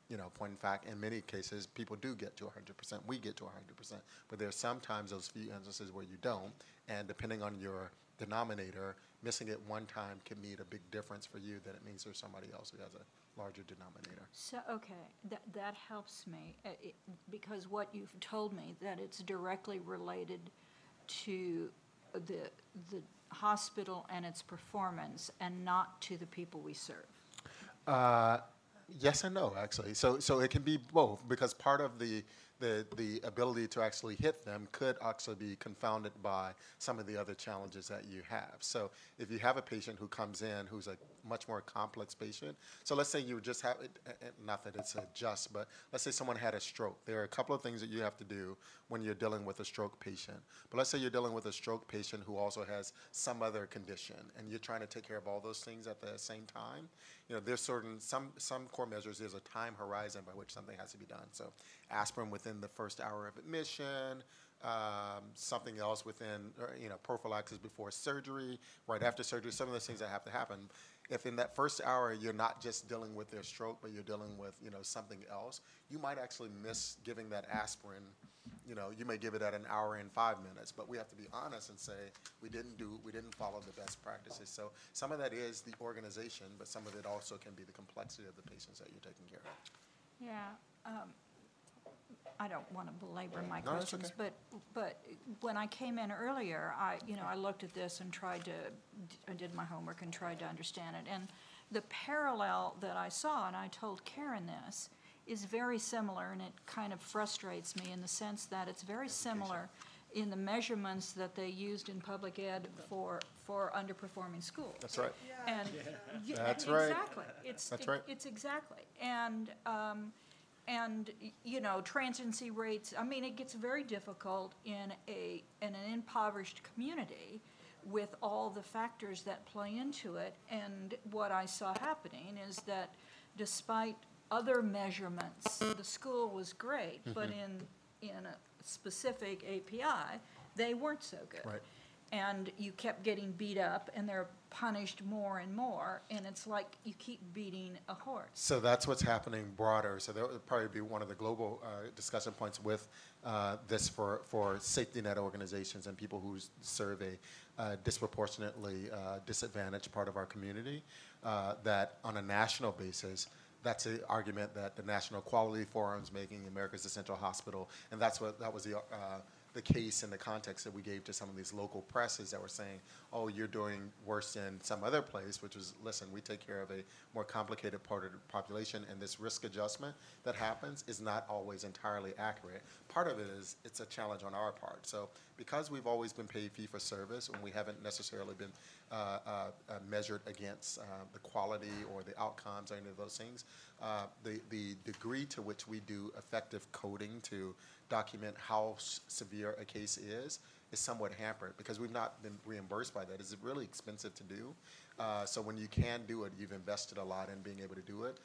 you know point in fact in many cases people do get to 100% we get to 100% but there's sometimes those few instances where you don't. And depending on your denominator missing it one time can mean a big difference for you than it means there's somebody else who has a larger denominator. So, okay, that, that helps me, uh, it- because what you've told me, that it's directly related to the, the hospital and its performance, and not to the people we serve. Uh, yes and no, actually. So, so it can be both because part of the, the, the ability to actually hit them could actually be confounded by some of the other challenges that you have. So, if you have a patient who comes in who's a much more complex patient, so let's say you just have, not that it's a just, but let's say someone had a stroke. There are a couple of things that you have to do when you're dealing with a stroke patient. But let's say you're dealing with a stroke patient who also has some other condition, and you're trying to take care of all those things at the same time. You know, there's certain some some core measures. There's a time horizon by which something has to be done. So, aspirin within the first hour of admission. Um, something else within, you know, prophylaxis before surgery, right after surgery. Some of those things that have to happen. If in that first hour you're not just dealing with their stroke, but you're dealing with, you know, something else, you might actually miss giving that aspirin you know, you may give it at an hour and five minutes, but we have to be honest and say, we didn't do, we didn't follow the best practices. So some of that is the organization, but some of it also can be the complexity of the patients that you're taking care of. Yeah, um, I don't want to belabor my No, that's questions, okay. but, but when I came in earlier, I, you know, I looked at this and tried to, I did my homework and tried to understand it. And the parallel that I saw, and I told Karen this, is very similar, and it kind of frustrates me in the sense that it's very similar in the measurements that they used in public ed for, for underperforming schools. That's right. And, y- That's right. exactly, it's, That's right. it's exactly. And, um, and, you know, transiency rates, I mean, it gets very difficult in a, in an impoverished community with all the factors that play into it. And what I saw happening is that despite other measurements, the school was great, but Mm-hmm. in, in a specific API, they weren't so good Right. And you kept getting beat up and they're punished more and more and it's like you keep beating a horse So that's what's happening broader. So that would probably be one of the global uh, discussion points with uh, this for, for safety net organizations and people who serve a uh, disproportionately uh, disadvantaged part of our community. Uh, that on a national basis, that's an argument that the National Quality Forum's making, America's Essential Hospital, and that's what that was the uh, the case in the context that we gave to some of these local presses that were saying, oh, you're doing worse than some other place, which was, listen, we take care of a more complicated part of the population, and this risk adjustment that happens is not always entirely accurate. Part of it is it's a challenge on our part. So because we've always been paid fee for service, and we haven't necessarily been uh, uh, uh, measured against uh, the quality or the outcomes or any of those things, uh, the, the degree to which we do effective coding to document how s- severe a case is is somewhat hampered because we've not been reimbursed by that. It's really expensive to do. So when you can do it, you've invested a lot in being able to do it.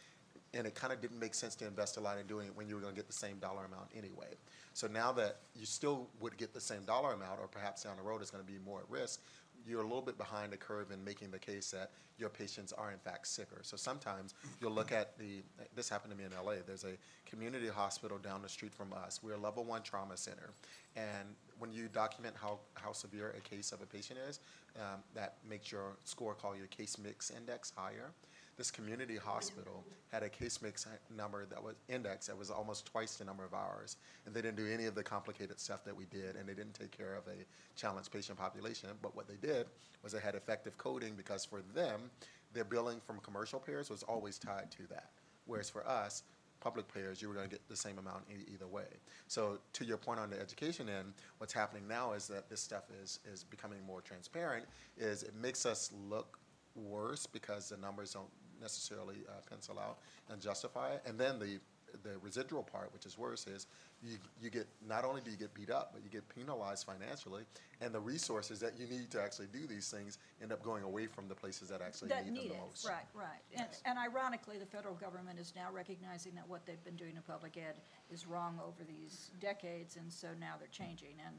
And it kind of didn't make sense to invest a lot in doing it when you were going to get the same dollar amount anyway. So now that you still would get the same dollar amount, or perhaps down the road it's going to be more at risk, you're a little bit behind the curve in making the case that your patients are in fact sicker. So sometimes you'll look at the, this happened to me in LA. There's a community hospital down the street from us. We're a level one trauma center. And when you document how, how severe a case of a patient is, um, that makes your score called your case mix index higher. This community hospital had a case mix number that was index that was almost twice the number of ours, and they didn't do any of the complicated stuff that we did, and they didn't take care of a challenged patient population. But what they did was they had effective coding because for them, their billing from commercial payers was always tied to that, whereas for us, public payers, you were going to get the same amount e- either way. So to your point on the education end, what's happening now is that this stuff is is becoming more transparent. Is it makes us look worse because the numbers don't necessarily uh, pencil out and justify it. And then the the residual part, which is worse, is you you get not only do you get beat up, but you get penalized financially, and the resources that you need to actually do these things end up going away from the places that actually That need, need them it, the most. right, right. And, Yes. and ironically, the federal government is now recognizing that what they've been doing in public ed is wrong over these decades, and so now they're changing, and,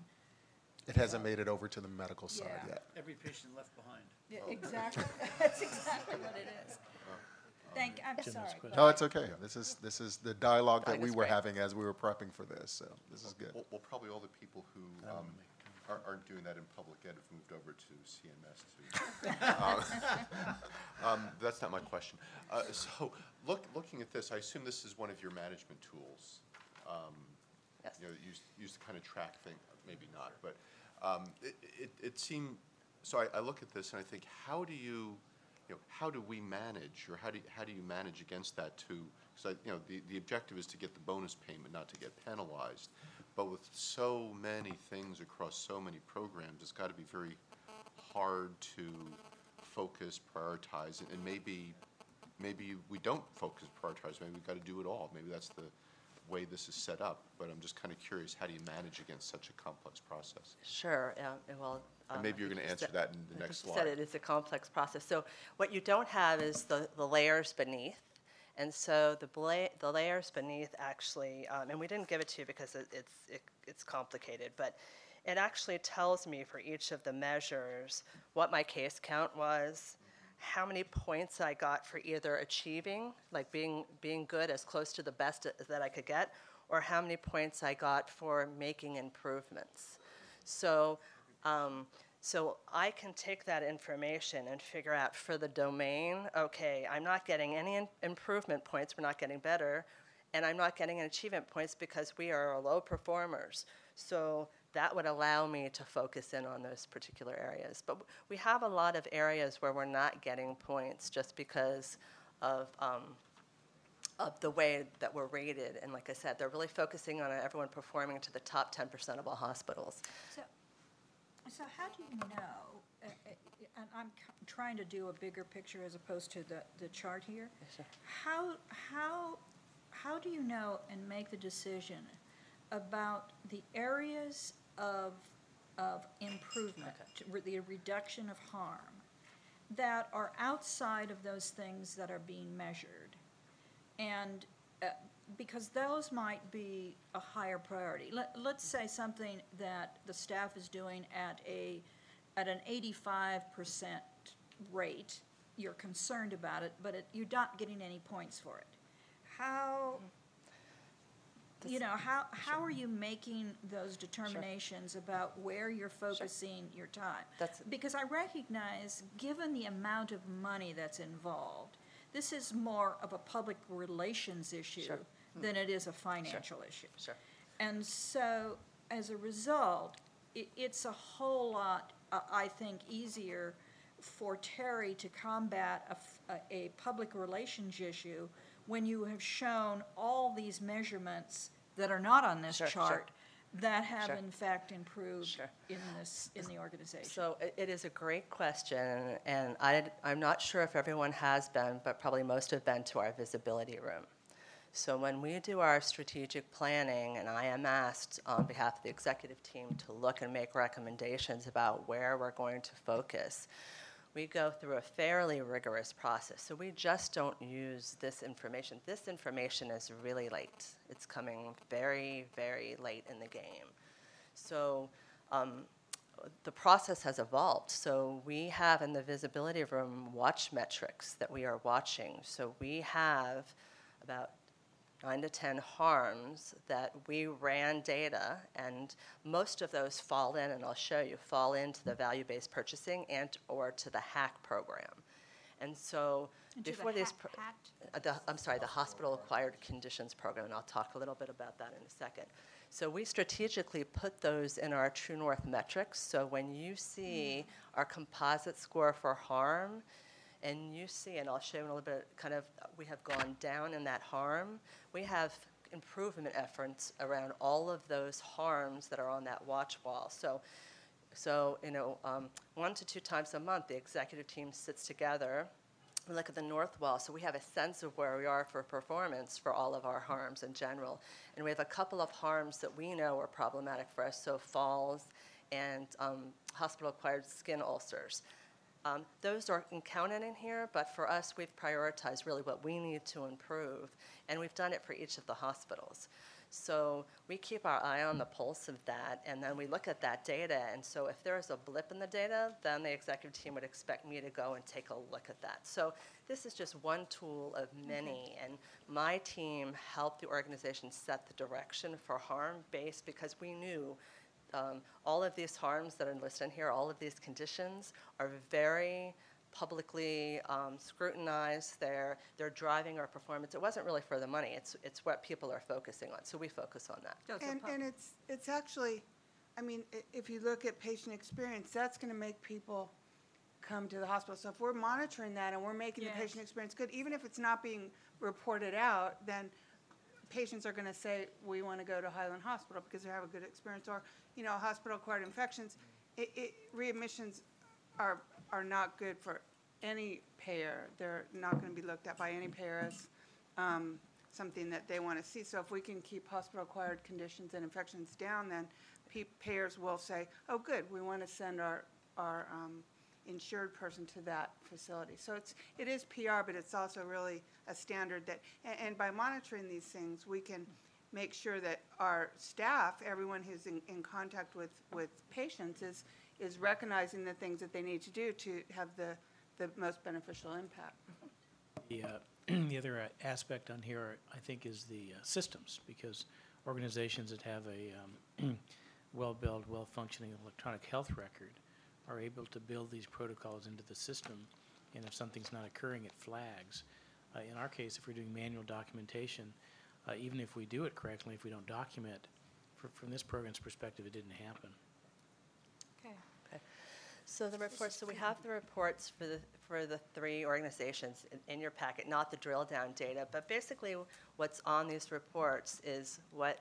It hasn't made it over to the medical side Yeah. yet. Every patient left behind. yeah, exactly, that's exactly what it is. Thank, I'm Jim, sorry. that's good. but- No, it's okay. This is this is the dialogue that think we were great. having as we were prepping for this. So this is good. Well, well, probably all the people who um, aren't aren't doing that in public ed have moved over to CMS to. Um, That's not my question. Uh, So, look, looking at this, I assume this is one of your management tools. um, Yes. You know, that used, used to kind of track things, maybe not, but um, it, it, it seemed, so I, I look at this and I think, how do you, you know, how do we manage, or how do, you- how do you manage against that too? Because you know, the, the objective is to get the bonus payment, not to get penalized. But with so many things across so many programs, it's got to be very hard to focus, prioritize, and- and maybe, maybe we don't focus, prioritize, maybe we've got to do it all. Maybe that's the way this is set up, but I'm just kind of curious, how do you manage against such a complex process? Sure, yeah, well. And um, maybe I you're think gonna you answer said- that in the I think next you slide. said it is a complex process. So what you don't have is the, the layers beneath. And so the bla- the layers beneath actually, um, and we didn't give it to you because it, it's, it, it's complicated, but it actually tells me for each of the measures what my case count was, how many points I got for either achieving, like being, being good as close to the best that I could get, or how many points I got for making improvements. So, um, so I can take that information and figure out for the domain, okay, I'm not getting any in- improvement points, we're not getting better, and I'm not getting achievement points because we are low performers. So that would allow me to focus in on those particular areas. But we have a lot of areas where we're not getting points just because of um, of the way that we're rated. And like I said, they're really focusing on everyone performing to the top 10% of all hospitals. So, so how do you know, uh, uh, and I'm trying to do a bigger picture as opposed to the, the chart here. sure. How, how, how do you know and make the decision about the areas of, of improvement, re- the reduction of harm, that are outside of those things that are being measured? And uh, because those might be a higher priority. Let, let's say something that the staff is doing at a, at an 85% rate, you're concerned about it, but it, you're not getting any points for it. How, you know, how, how are you making those determinations about where you're focusing your time? That's- Because I recognize, given the amount of money that's involved, this is more of a public relations issue Sure. than it is a financial issue. Sure. And so, as a result, i it's a whole lot, uh, I think, easier for Terry to combat a public relations issue when you have shown all these measurements that are not on this Sure, sure. chart that have Sure. in fact improved Sure. in this, in the organization. So it, it is a great question, and I, I'm not sure if everyone has been, but probably most have been to our visibility room. So when we do our strategic planning, and I am asked on behalf of the executive team to look and make recommendations about where we're going to focus, we go through a fairly rigorous process. So we just don't use this information. This information is really late. It's coming very, very late in the game. So um, the process has evolved. So we have in the visibility room watch metrics that we are watching. So we have about nine to 10 harms that we ran data, and most of those fall in, and I'll show you, fall into the value-based purchasing and or to the HAC program. And so Into the before these, pro- uh, the, I'm sorry, the Hospital Acquired Conditions Program, and I'll talk a little bit about that in a second. So we strategically put those in our True North metrics. So when you see our composite score for harm, and you see, and I'll show you in a little bit, kind of, we have gone down in that harm. We have improvement efforts around all of those harms that are on that watch wall. So so, you know, um, one to two times a month, the executive team sits together. We look at the north wall, so we have a sense of where we are for performance for all of our harms in general. And we have a couple of harms that we know are problematic for us, so falls and um, hospital-acquired skin ulcers. Um, those are counted in here, but for us, we've prioritized really what we need to improve, and we've done it for each of the hospitals. So we keep our eye on the pulse of that, and then we look at that data. And so if there is a blip in the data, then the executive team would expect me to go and take a look at that. So this is just one tool of many, and my team helped the organization set the direction for harm based because we knew um, all of these harms that are listed here, all of these conditions are very publicly um, scrutinized. They're, they're driving our performance. It wasn't really for the money. It's, it's what people are focusing on. So we focus on that. So it's a And, and it's, it's actually, I mean, i- if you look at patient experience, that's going to make people come to the hospital. So if we're monitoring that and we're making the Yes. patient experience good, even if it's not being reported out, then patients are going to say, we want to go to Highland Hospital because they have a good experience. Or, you know, hospital-acquired infections, it, it, readmissions are, are not good for any payer. They're not going to be looked at by any payer um, something that they want to see. So if we can keep hospital-acquired conditions and infections down, then pe- payers will say, oh, good, we want to send our, our um, insured person to that facility. So it's, it is PR, but it's also really a standard that, a- and by monitoring these things, we can make sure that our staff, everyone who's in, in contact with, with patients is, is recognizing the things that they need to do to have the, the most beneficial impact. The, uh, the other uh, aspect on here, I think, is the uh, systems, because organizations that have a um, well-built, well-functioning electronic health record are able to build these protocols into the system, and if something's not occurring, it flags. Uh, In our case, if we're doing manual documentation, uh, even if we do it correctly, if we don't document, fr- from this program's perspective, it didn't happen. Okay. So the reports, so we have the reports for the, for the three organizations in, in your packet, not the drill down data, but basically what's on these reports is what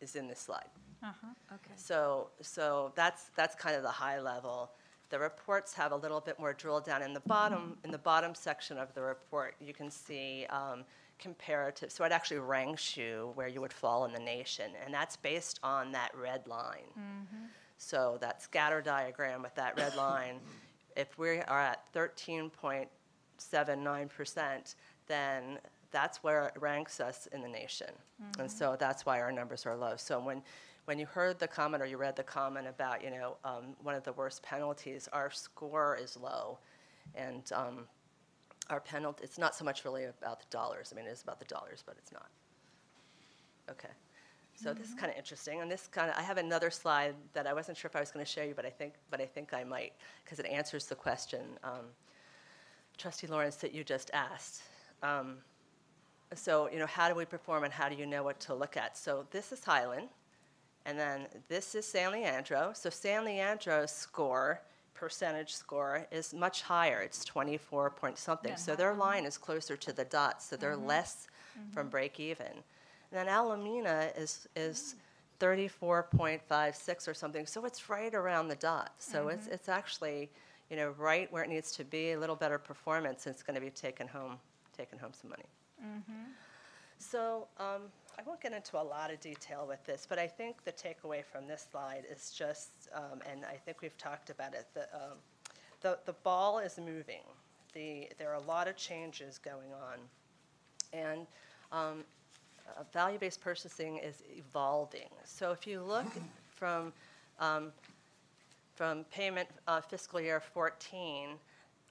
is in this slide. Uh-huh, okay. So, so that's, that's kind of the high level. The reports have a little bit more drill down. In the bottom, in the bottom section of the report, you can see um, comparative. So it actually ranks you where you would fall in the nation, and that's based on that red line. So that scatter diagram with that red line, if we are at 13.79%, then that's where it ranks us in the nation. And so that's why our numbers are low. So when, when you heard the comment or you read the comment about, you know, um, one of the worst penalties, our score is low. And um, our penalty, it's not so much really about the dollars. I mean, it is about the dollars, but it's not. Okay. So this is kind of interesting, and this kind of I have another slide that I wasn't sure if I was going to show you, but I think but I think I might because it answers the question, um, Trustee Lawrence, that you just asked. Um, so you know, how do we perform, and how do you know what to look at? So this is Highland, And then this is San Leandro. So San Leandro's score, percentage score, is much higher. It's 24 point something. So their uh-huh. line is closer to the dot, So they're mm-hmm. less mm-hmm. from break even. And then Alameda is is mm. 34.56 or something. So it's right around the dot. So it's mm-hmm. it's actually you know right where it needs to be. A little better performance. And it's going to be taken home taken home some money. So um, I won't get into a lot of detail with this, but I think the takeaway from this slide is just, um, and I think we've talked about it, the, um, the, the ball is moving. The, there are a lot of changes going on. And um, uh, value-based purchasing is evolving. So if you look from, um, from payment uh, fiscal year 14,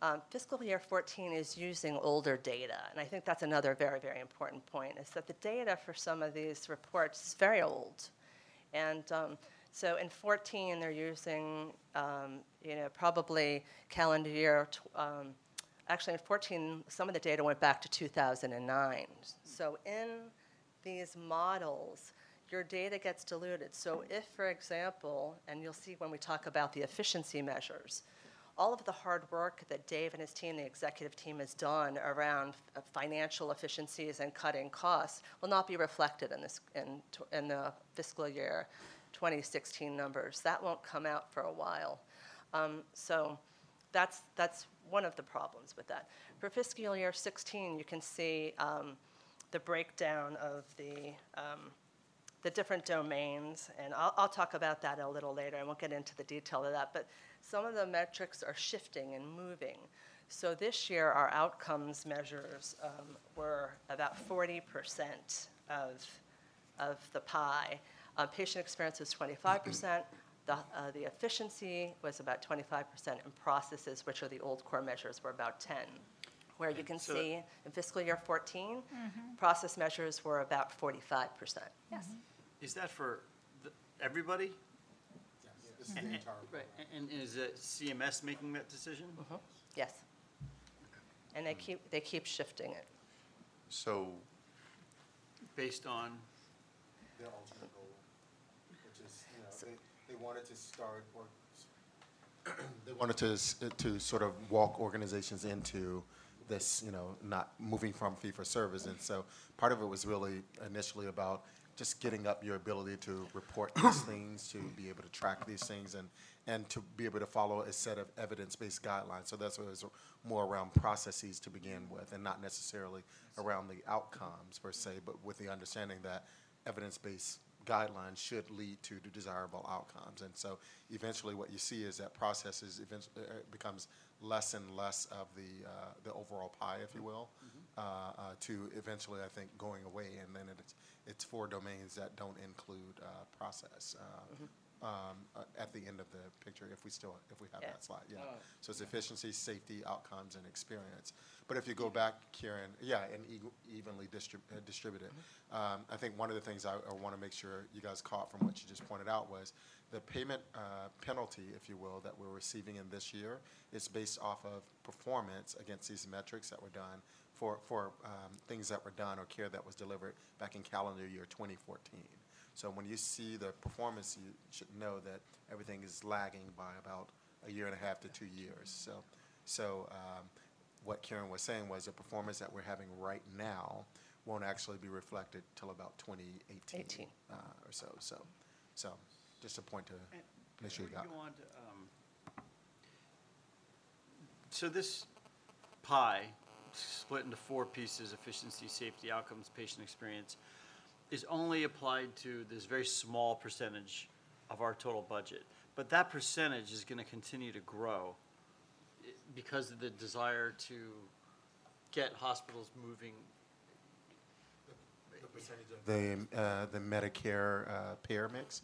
um, Fiscal year 14 is using older data, and I think that's another very, very important point, is that the data for some of these reports is very old. And um, so in 14, they're using, um, you know, probably calendar year, um, actually in 14, some of the data went back to 2009. So in these models, your data gets diluted. So if, for example, and you'll see when we talk about the efficiency measures, all of the hard work that Dave and his team, the executive team, has done around uh, financial efficiencies and cutting costs will not be reflected in this in, in the fiscal year 2016 numbers. That won't come out for a while. Um, so that's that's one of the problems with that. For fiscal year 16, you can see um, the breakdown of the um, the different domains, and I'll, I'll talk about that a little later. I won't get into the detail of that, but some of the metrics are shifting and moving. So this year, our outcomes measures um, were about 40% of, of the pie. Uh, patient experience was 25%. The, uh, the efficiency was about 25%, and processes, which are the old core measures, were about 10. Where you can So- see in fiscal year 14, process measures were about 45%. Yes. Is that for the- everybody? This is the entire. Right, and and is it CMS making that decision? Uh-huh. Yes. And they keep, they keep shifting it. So, Based on, their ultimate goal, which is, you know, they, they wanted to start, or, they wanted to, s- to sort of walk organizations into this, you know, not moving from fee-for-service. And so part of it was really initially about just getting up your ability to report these things, to be able to track these things, and, and to be able to follow a set of evidence-based guidelines. So that's what it was more around processes to begin with, and not necessarily around the outcomes per se, but with the understanding that evidence-based guidelines should lead to the desirable outcomes. And so eventually what you see is that processes eventually, uh, becomes less and less of the, uh, the overall pie, if you will, uh, uh, to eventually, I think, going away. And then it's, it's four domains that don't include uh, process uh, um, uh, at the end of the picture, if we still, if we have Yeah. that slide, yeah. So it's efficiency, safety, outcomes, and experience. But if you go back, Kieran, yeah, and e- evenly distrib- uh, distributed. Um, I think one of the things I, I want to make sure you guys caught from what you just pointed out was the payment uh, penalty, if you will, that we're receiving in this year is based off of performance against these metrics that were done for, for um, things that were done or care that was delivered back in calendar year 2014. So when you see the performance, you should know that everything is lagging by about a year and a half to two years. So, so um, what Karen was saying was the performance that we're having right now won't actually be reflected till about 2018 18. uh, or so. So, so just a point to make sure you got. go on to, um, So this pie, split into four pieces, efficiency, safety, outcomes, patient experience, is only applied to this very small percentage of our total budget. But that percentage is going to continue to grow because of the desire to get hospitals moving. The, uh, the Medicare uh, payer mix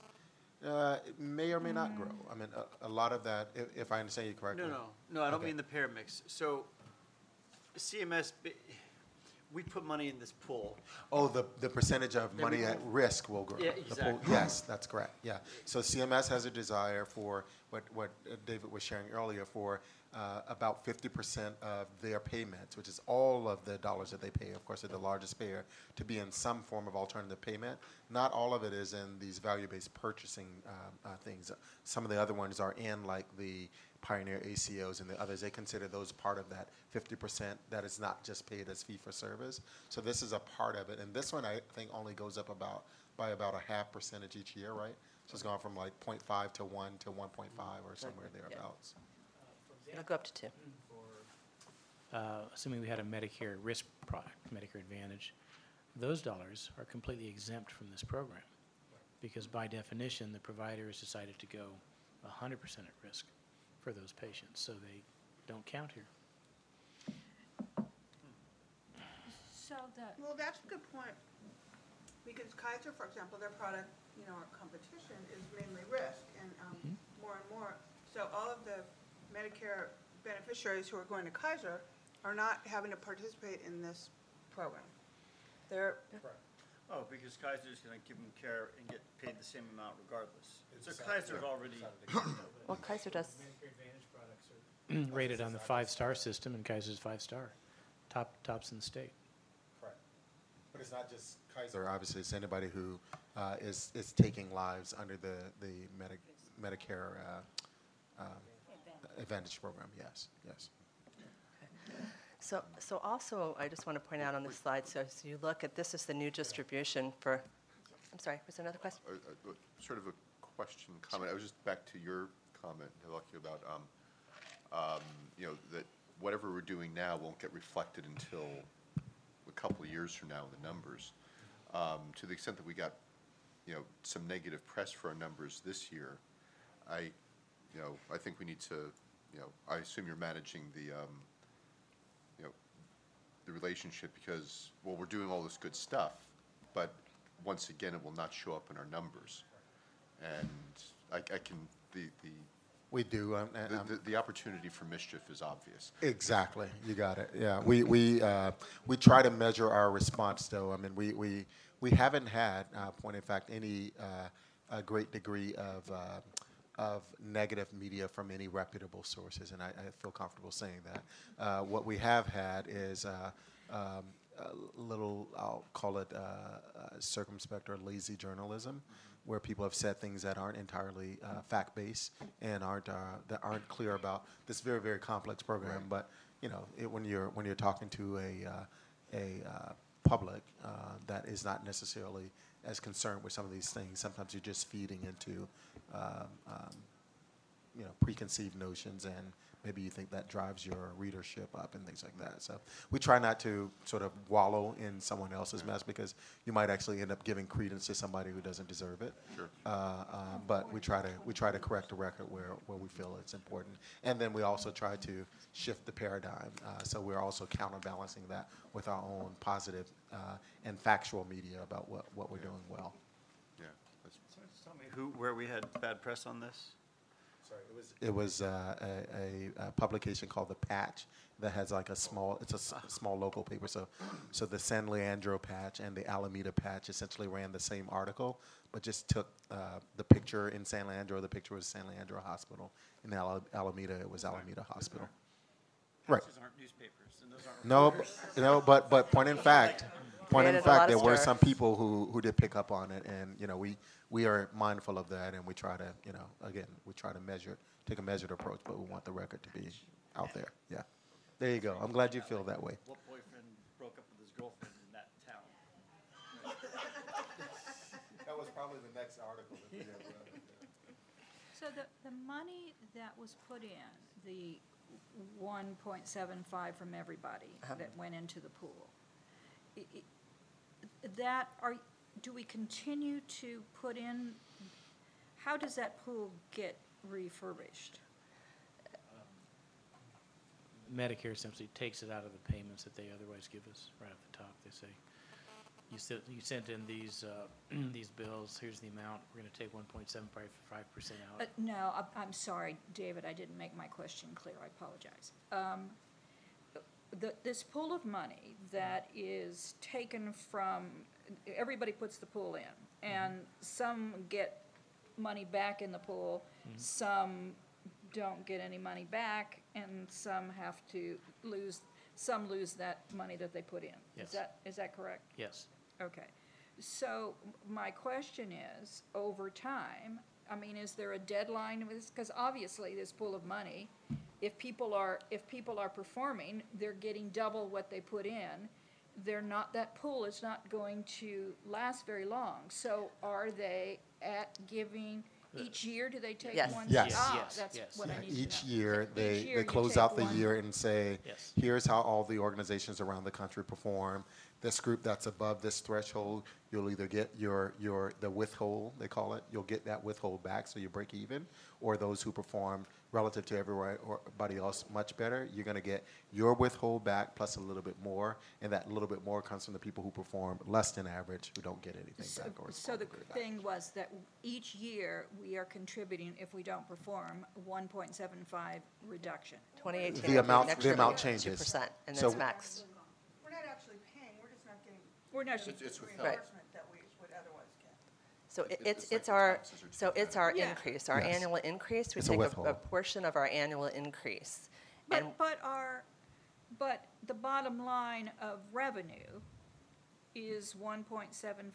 uh, may or may not grow. I mean, a, a lot of that, if, if I understand you correctly. No, no, no, I don't Okay. mean the pair mix. So CMS, we put money in this pool. Oh, the, the percentage of Then money we at move- risk will grow. Yeah, The pool- exactly. Yes, that's correct, yeah. So CMS has a desire for, what, what uh, David was sharing earlier, for uh, about 50% of their payments, which is all of the dollars that they pay, of course, they're the largest payer, to be in some form of alternative payment. Not all of it is in these value-based purchasing um, uh, things. Some of the other ones are in like the Pioneer ACOs and the others. They consider those part of that 50% that is not just paid as fee for service. So this is a part of it. And this one, I think, only goes up about by about a half percentage each year, right? So it's gone from like 0.5 to 1 to 1.5 or somewhere thereabouts. It'll go up to two. Uh, assuming we had a Medicare risk product, Medicare Advantage, those dollars are completely exempt from this program. Because by definition, the provider has decided to go 100% at risk for those patients, so they don't count here. So the, Well, that's a good point, because Kaiser, for example, their product, you know, our competition is mainly risk, and um, more and more. So all of the Medicare beneficiaries who are going to Kaiser are not having to participate in this program. They're, Oh, because Kaiser's gonna give them care and get paid the same amount regardless. So Kaiser's already, Well, Kaiser does, Rated on the five-star system, and Kaiser's five-star, top, tops in the state. Correct. But it's not just Kaiser, obviously, it's anybody who uh, is, is taking lives under the, the Medi- Medicare uh, um, Advantage program, yes, yes. so, so also, I just want to point out on this slide, so as you look at, this is the new distribution for, I'm sorry, was there another question? Uh, uh, Sort of a question, comment, I was just back to your comment, Hilaki, about, um, um, you know, that whatever we're doing now won't get reflected until a couple of years from now in the numbers. Um, To the extent that we got, you know, some negative press for our numbers this year, I, you know, I think we need to, you know, I assume you're managing the, um, you know, the relationship because, well, we're doing all this good stuff, but once again, it will not show up in our numbers. And I, I can, the, the, We do, um, and, um, the, the opportunity for mischief is obvious. Exactly, you got it. Yeah, we we uh, we try to measure our response, though. I mean, we we we haven't had, uh, point in fact, any uh, a great degree of uh, of negative media from any reputable sources, and I, I feel comfortable saying that. Uh, what we have had is. Uh, um, a little, I'll call it uh, uh, circumspect or lazy journalism, where people have said things that aren't entirely uh, fact-based and aren't uh, that aren't clear about this very very complex program. But you know, it, when you're when you're talking to a uh, a uh, public uh, that is not necessarily as concerned with some of these things, sometimes you're just feeding into um, um, you know preconceived notions and maybe you think that drives your readership up and things like that so we try not to sort of wallow in someone else's mess because you might actually end up giving credence to somebody who doesn't deserve it Sure. uh, uh, but we try to we try to correct the record where, where we feel it's important and then we also try to shift the paradigm uh, so we're also counterbalancing that with our own positive uh, and factual media about what, what we're doing well Yeah. that's- tell me who, where we had bad press on this? Sorry, it was. It was uh, a, a, a publication called The Patch that has like a small. It's a s- small local paper. So, so the San Leandro Patch and the Alameda Patch essentially ran the same article, but just took uh, the picture in San Leandro. The picture was San Leandro Hospital. In Ala- Alameda, it was Alameda Hospital. Right. Patches aren't newspapers, and those aren't No, b- no, but but point in fact, point in Created a fact, there of were stir. some people who who did pick up on it, and you know we we are mindful of that, and we try to you know again we try to measure take a measured approach, but we want the record to be out there. Yeah, there you go. I'm glad you feel that way. What boyfriend broke up with his girlfriend in that town? That was probably the next article. so the, the money that was put in, the one point seven five from everybody uh-huh. that went into the pool, i- i- that, are, do we continue to put in, how does that pool get refurbished? Medicare essentially takes it out of the payments that they otherwise give us, right off the top. They say, you sent, you sent in these, uh, these bills, here's the amount, we're gonna take one point seven five, five percent Uh, out. No, I'm- I'm sorry, David, I didn't make my question clear, I apologize. Um, the- This pool of money that is taken from, everybody puts the pool in, and some get money back in the pool, mm-hmm. some don't get any money back. and some have to lose, some lose that money that they put in. Yes. Is that, is that correct? Yes. Okay. So my question is, over time, I mean, is there a deadline with this? Because obviously, this pool of money, if people are, if people are performing, they're getting double what they put in. They're not, that pool is not going to last very long. So are they at giving, each year, do they take Yes. one? Yes. Ah, Yes, that's yes. what I need to know. Each year, Each they, year they you close take out the one. year and say, Yes. here's how all the organizations around the country perform. This group that's above this threshold, you'll either get your, your, the withhold, they call it, you'll get that withhold back, so you break even. Or those who perform relative to everybody else much better, you're gonna get your withhold back plus a little bit more. And that little bit more comes from the people who perform less than average, who don't get anything So- back or. So the or back. thing was that each year, we are contributing, if we don't perform, one point seven five reduction. 2018. The amount- the amount changes. 2%, and So- that's maxed. We're not actually paying, we're just not getting We're not, It's- it's the withheld. reimbursement that we would otherwise get. So It- it- it's it's, like it's our, taxes are so it's our Yeah. increase, our Yes. annual increase. We It's a take a, a withhold. portion of our annual increase. but, but our, but the bottom line of revenue is one point seven,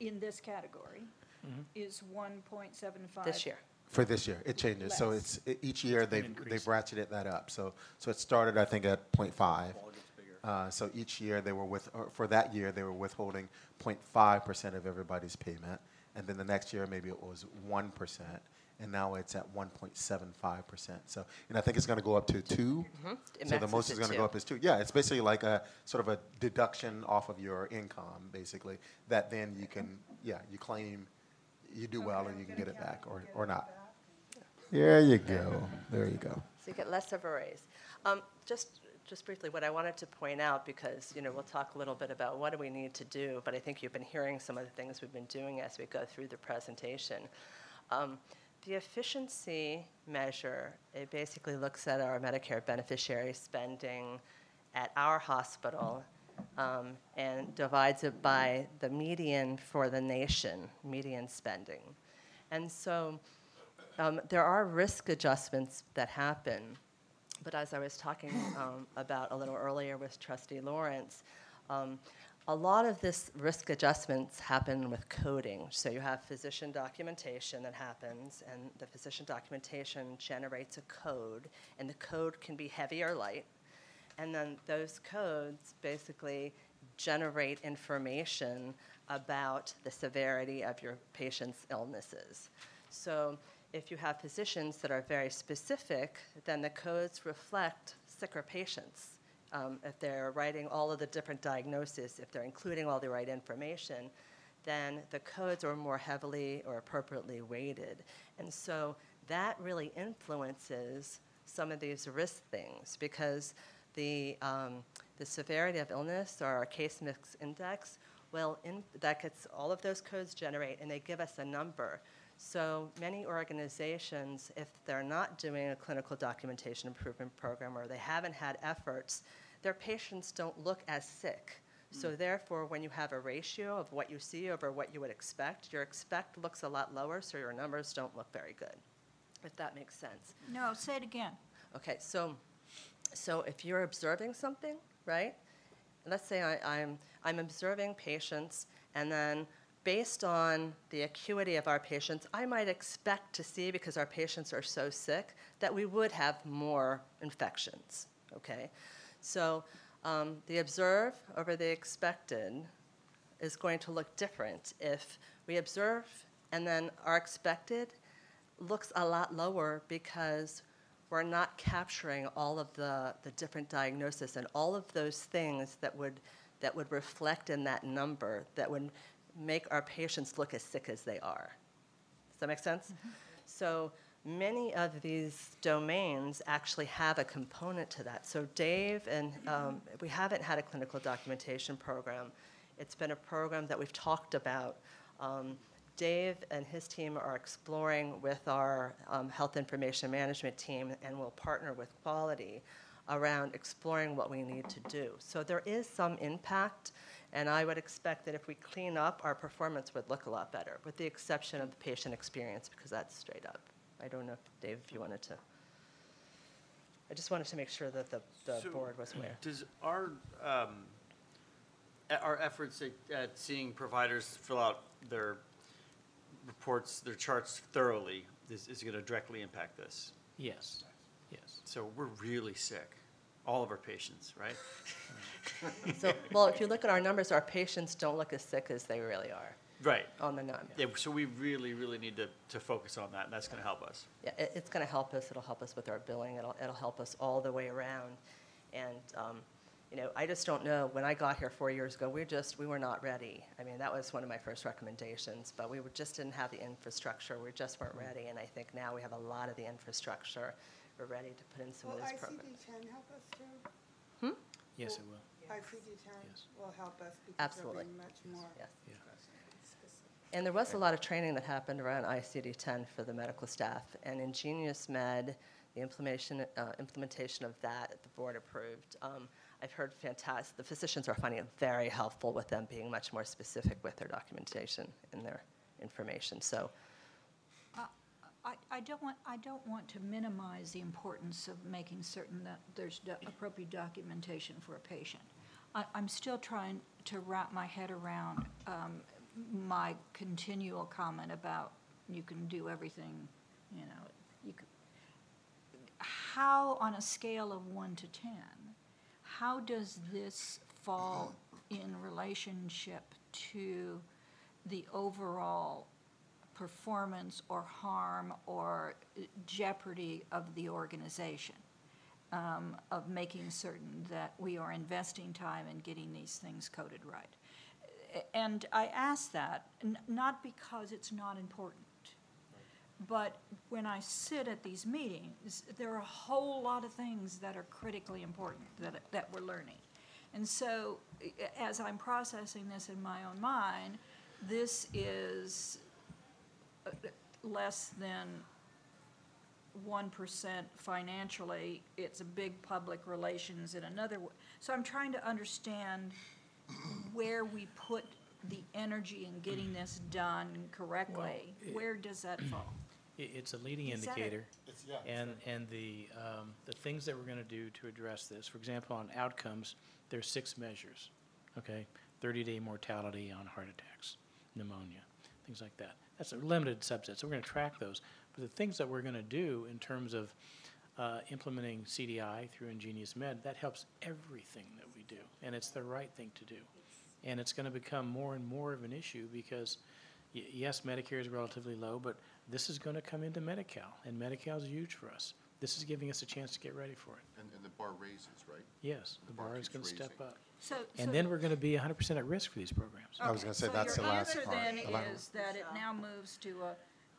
in this category, mm-hmm. is one point seven five. this year, For this year, it changes. So Less. it's, e- each year, they've, increase. they've ratcheted that up. So, so it started, I think, at point five. Uh, so each year, they were with, or for that year, they were withholding 0.5 percent of everybody's payment. And then the next year, maybe it was one percent, and now it's at 1.75 percent. So, and I think it's gonna go up to two. It So the most is gonna go up is two. Yeah, it's basically like a, sort of a deduction off of your income, basically, that then you can, yeah, you claim, you do well and you can get it back or, or not. There you go. There you go. so you get less of a raise. Um, Just, just briefly, what I wanted to point out, because, you know, we'll talk a little bit about what do we need to do, but I think you've been hearing some of the things we've been doing as we go through the presentation. Um, The efficiency measure, it basically looks at our Medicare beneficiary spending at our hospital um, and divides it by the median for the nation, median spending. And so um, there are risk adjustments that happen, but as I was talking um, about a little earlier with Trustee Lawrence, um, a lot of this risk adjustments happen with coding. So you have physician documentation that happens, and the physician documentation generates a code, and the code can be heavy or light. And then those codes basically generate information about the severity of your patient's illnesses. So if you have physicians that are very specific, then the codes reflect sicker patients. Um, if they're writing all of the different diagnoses, if they're including all the right information, then the codes are more heavily or appropriately weighted. And so that really influences some of these risk things because the, um, the severity of illness or our case mix index, well, in, that gets all of those codes generate and they give us a number. So many organizations, if they're not doing a clinical documentation improvement program or they haven't had efforts, their patients don't look as sick. So hmm. therefore, when you have a ratio of what you see over what you would expect, your expect looks a lot lower, so your numbers don't look very good, if that makes sense. No, say it again. Okay, so, so if you're observing something, right? Let's say I, I'm, I'm observing patients, and then based on the acuity of our patients, I might expect to see, because our patients are so sick, that we would have more infections, okay? So um, the observe over the expected is going to look different if we observe and then our expected looks a lot lower because we're not capturing all of the, the different diagnoses and all of those things that would, that would reflect in that number that would make our patients look as sick as they are. Does that make sense? So many of these domains actually have a component to that. So Dave and um, we haven't had a clinical documentation program. It's been a program that we've talked about. Um, Dave and his team are exploring with our um, health information management team, and we'll partner with quality around exploring what we need to do. So there is some impact, and I would expect that if we clean up, our performance would look a lot better, with the exception of the patient experience, because that's straight up. I don't know, if Dave, if you wanted to. I just wanted to make sure that the, the So- board was aware. Does our, um, our efforts at, at seeing providers fill out their reports, their charts thoroughly, is, is gonna directly impact this? Yes, yes. So we're really sick, all of our patients, right? So, well, if you look at our numbers, our patients don't look as sick as they really are Right. on the number. Yeah, so we really, really need to, to focus on that, and that's gonna help us. Yeah, it, it's going to help us. It'll help us with our billing. It'll, it'll help us all the way around. And, um, you know, I just don't know. When I got here four years ago, we just, we were not ready. I mean, that was one of my first recommendations, but we were, just didn't have the infrastructure. We just weren't ready. And I think now we have a lot of the infrastructure. We're ready to put in some Will of those programs. ICD-10 help us too? Yes, it will. ICD-10 Yes. will help us because Absolutely. there'll be much more. Yes. Yeah. And there was a lot of training that happened around ICD-10 for the medical staff. And Ingenious Med, the implementation, uh, implementation of that, the board approved. Um, I've heard fantastic, the physicians are finding it very helpful with them being much more specific with their documentation and their information. So, I, I don't want, I don't want to minimize the importance of making certain that there's do- appropriate documentation for a patient. I, I'm still trying to wrap my head around um, my continual comment about you can do everything, you know, you can, how, on a scale of one to 10, how does this fall in relationship to the overall performance or harm or jeopardy of the organization? um, Of making certain that we are investing time in getting these things coded right. And I ask that, n- not because it's not important, but when I sit at these meetings, there are a whole lot of things that are critically important that, that we're learning. And so, as I'm processing this in my own mind, this is less than one percent financially. It's a big public relations in another. w- So I'm trying to understand where we put the energy in getting this done correctly. it- Where does that fall? I- It's a leading Is that a- indicator. It's- yeah, it's And, and the, um, the things that we're gonna do to address this, for example, on outcomes, there's six measures, okay? Thirty-day mortality on heart attacks, pneumonia, things like that. That's a limited subset, so we're gonna track those. But the things that we're gonna do in terms of, uh, implementing CDI through Ingenious Med, that helps everything that we do, and it's the right thing to do. And it's gonna become more and more of an issue because, y- yes, Medicare is relatively low, but this is gonna come into Medi-Cal, and Medi-Cal is huge for us. This is giving us a chance to get ready for it. And, and the bar raises, right? Yes, the The bar bar is gonna step up. So, And so- then we're gonna be hundred percent at risk for these programs. I was gonna say, So that's the last Your part. answer The then la- is that it now moves to a,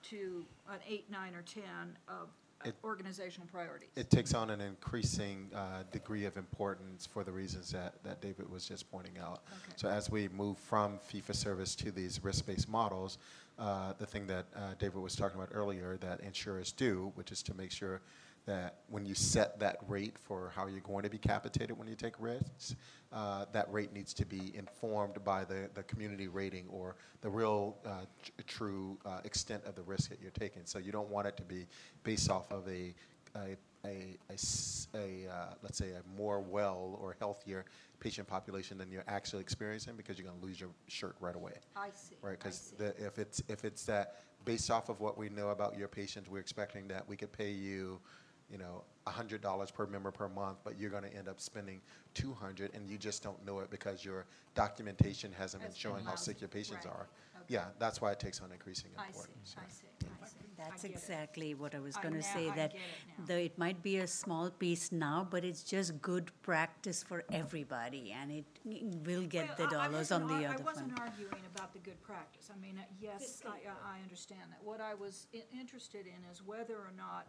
to an eight, nine, or 10 of uh, It- organizational priorities. It takes on an increasing uh, degree of importance for the reasons that, that David was just pointing out. Okay. So as we move from fee-for-service to these risk-based models, uh, the thing that uh, David was talking about earlier that insurers do, which is to make sure that when you set that rate for how you're going to be capitated when you take risks, uh, that rate needs to be informed by the, the community rating or the real uh, tr- true uh, extent of the risk that you're taking. So you don't want it to be based off of a a a uh, let's say, a more well or healthier patient population than you're actually experiencing because you're going to lose your shirt right away I see. right? Because if it's, if it's that, based off of what we know about your patients, we're expecting that we could pay you, you know, hundred dollars per member per month, but you're gonna end up spending two hundred, and you just don't know it because your documentation hasn't been Has been showing how lousy. sick your patients Right. are. Okay. Yeah, that's why it takes on increasing I see, importance. I see, I see. That's I get it. exactly what I was I going to now- say, I that get it now. the, it might be a small piece now, but it's just good practice for everybody, and it will get the Well, I- I dollars on wasn't the ar- other I wasn't fund. arguing about the good practice. I mean, uh, yes, I, I I understand that. What I was i- interested in is whether or not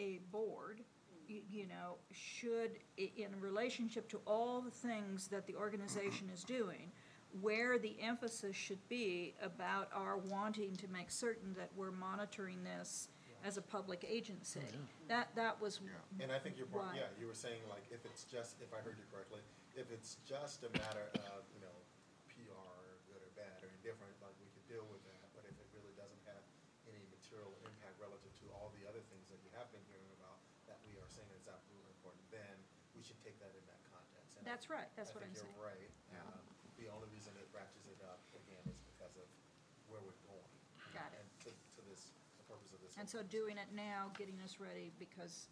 a board, y- you know, should, i- in relationship to all the things that the organization is doing, where the emphasis should be about our wanting to make certain that we're monitoring this as a public agency. That, that was Yeah, And I think you're, Why? yeah, you were saying like, if it's just, if I heard you correctly, if it's just a matter of, you know, PR, good or bad or indifferent, like we could deal with that, but if it really doesn't have any material impact relative to all the other things that you have been hearing about, that we are saying is absolutely important we should take that in that context. And I- That's right, that's what I'm I saying. think you're right. Um, The only reason it ratchets it up, again, is because of where we're going. Got it. And to, to this, the purpose of this. And so doing it now, getting us ready, because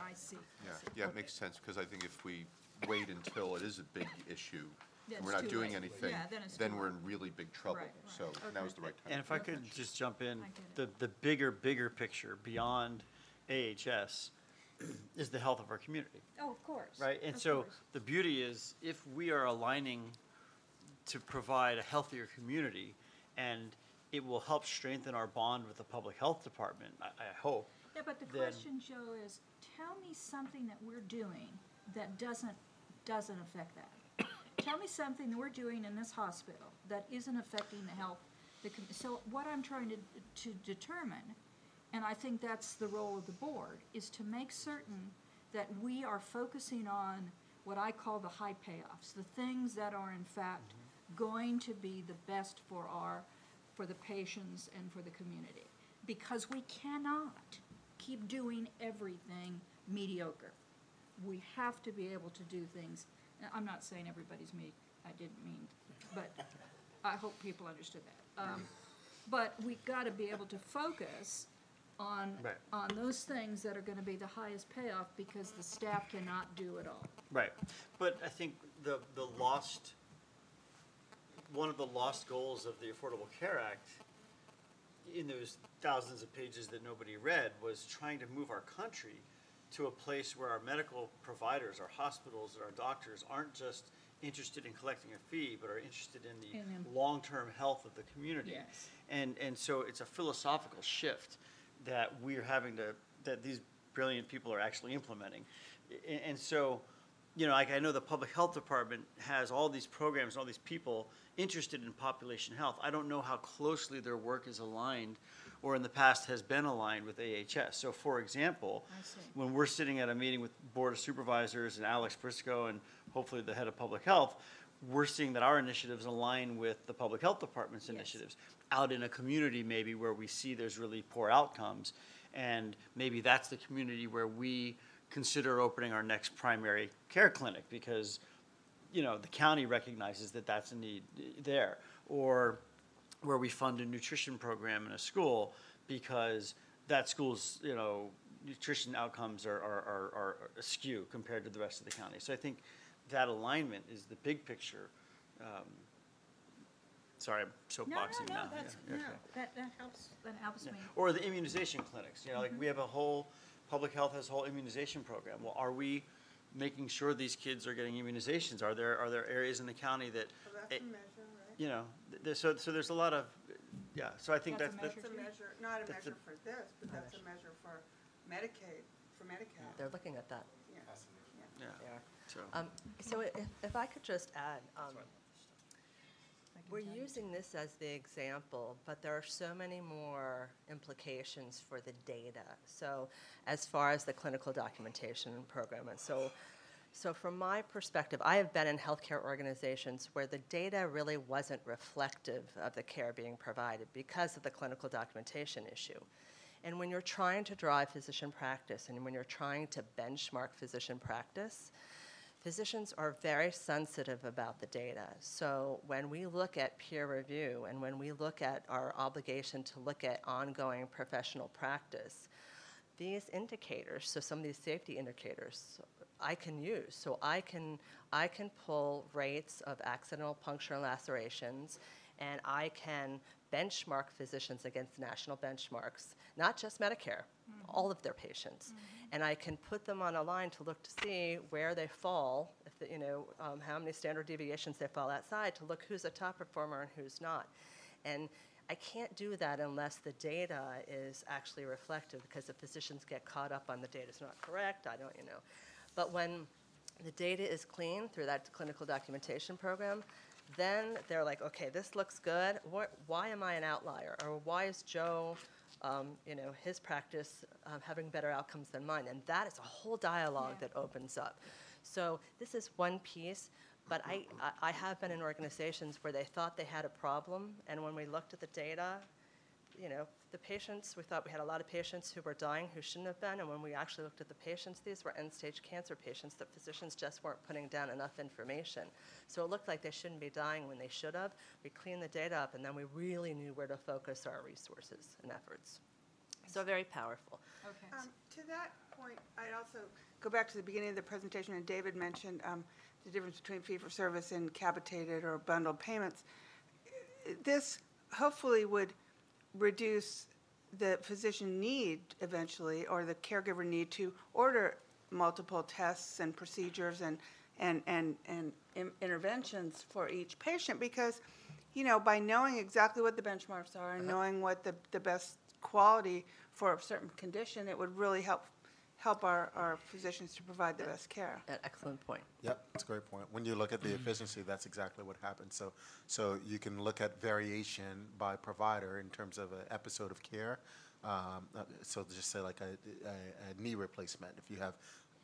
I see. I Yeah, see. yeah, it Okay. makes sense, because I think if we wait until it is a big issue, Then and we're it's not too doing late. anything, Yeah, then it's then too we're in really big trouble. Right, right. So now's the Okay. right time. And if I could just jump in, I get the, the bigger, bigger picture beyond AHS is the health of our community, Oh, of course. right? And of so course. the beauty is if we are aligning to provide a healthier community and it will help strengthen our bond with the public health department, I, I hope. Yeah, but the then- question, Joe, is tell me something that we're doing that doesn't, doesn't affect that. Tell me something that we're doing in this hospital that isn't affecting the health. the com- So what I'm trying to, to determine, and I think that's the role of the board, is to make certain that we are focusing on what I call the high payoffs, the things that are in fact going to be the best for our, for the patients and for the community. Because we cannot keep doing everything mediocre. We have to be able to do things, I'm not saying everybody's me, I didn't mean, but I hope people understood that. Um, But we've got to be able to focus on, Right. on those things that are gonna be the highest payoff because the staff cannot do it all. Right, but I think the, the lost, one of the lost goals of the Affordable Care Act, in those thousands of pages that nobody read, was trying to move our country to a place where our medical providers, our hospitals, and our doctors aren't just interested in collecting a fee, but are interested in In the them. long-term health of the community. Yes. And, and so it's a philosophical shift that we're having to, that these brilliant people are actually implementing. A- And, so, you know, like I know the public health department has all these programs, and all these people interested in population health. I don't know how closely their work is aligned or in the past has been aligned with AHS. So for example, when we're sitting at a meeting with Board of Supervisors and Alex Briscoe and hopefully the head of public health, we're seeing that our initiatives align with the public health department's Yes. initiatives. Out in a community maybe where we see there's really poor outcomes, and maybe that's the community where we consider opening our next primary care clinic because, you know, the county recognizes that that's a need there. Or where we fund a nutrition program in a school because that school's, you know, nutrition outcomes are, are, are, are askew compared to the rest of the county. So I think that alignment is the big picture. Um, Sorry, I'm No, soapboxing no, now. no, that's, Yeah, no, okay. that, that helps, that helps me. Or the immunization clinics, you know, Mm-hmm. like we have a whole, public health has a whole immunization program. Well, are we making sure these kids are getting immunizations? Are there, are there areas in the county that, So that's a measure, right? you know, th- th- so, so there's a lot of, yeah, so I think That's that's, a that's, That's a measure, not a That's a- measure for this, but that's a measure for Medicaid, for Medicaid. They're looking at that. Yeah. yeah, They are. so. Um, So if, if I could just add, um, we're using this as the example, but there are so many more implications for the data. So as far as the clinical documentation program, and so, so from my perspective, I have been in healthcare organizations where the data really wasn't reflective of the care being provided because of the clinical documentation issue. And when you're trying to drive physician practice and when you're trying to benchmark physician practice, physicians are very sensitive about the data. So when we look at peer review and when we look at our obligation to look at ongoing professional practice, these indicators, so some of these safety indicators, I can use. So I can I can pull rates of accidental puncture and lacerations, and I can benchmark physicians against national benchmarks, not just Medicare, all of their patients, and I can put them on a line to look to see where they fall, if the, you know um, how many standard deviations they fall outside, to look who's a top performer and who's not, and I can't do that unless the data is actually reflective because the physicians get caught up on the data's not correct. I don't, you know. But when the data is clean through that clinical documentation program, then they're like, okay, this looks good. What, why am I an outlier? Or why is Joe, um, you know, his practice um, having better outcomes than mine? And that is a whole dialogue Yeah. that opens up. So this is one piece. But I, I- I have been in organizations where they thought they had a problem, and when we looked at the data, you know, the patients, we thought we had a lot of patients who were dying who shouldn't have been, and when we actually looked at the patients, these were end-stage cancer patients that physicians just weren't putting down enough information. So it looked like they shouldn't be dying when they should have. We cleaned the data up, and then we really knew where to focus our resources and efforts. So very powerful. Okay. Um, To that point, I'd also go back to the beginning of the presentation, and David mentioned um, the difference between fee-for-service and capitated or bundled payments. This hopefully would reduce the physician need eventually, or the caregiver need to order multiple tests and procedures and, and, and, and in- interventions for each patient, because, you know, by knowing exactly what the benchmarks are and uh-huh. knowing what the, the best quality for a certain condition, it would really help, help our, our physicians to provide the best care. An excellent point. Yep, that's a great point. When you look at the efficiency, that's exactly what happens. So, so you can look at variation by provider in terms of an episode of care. Um, uh, so just say like a, a, a knee replacement. If you have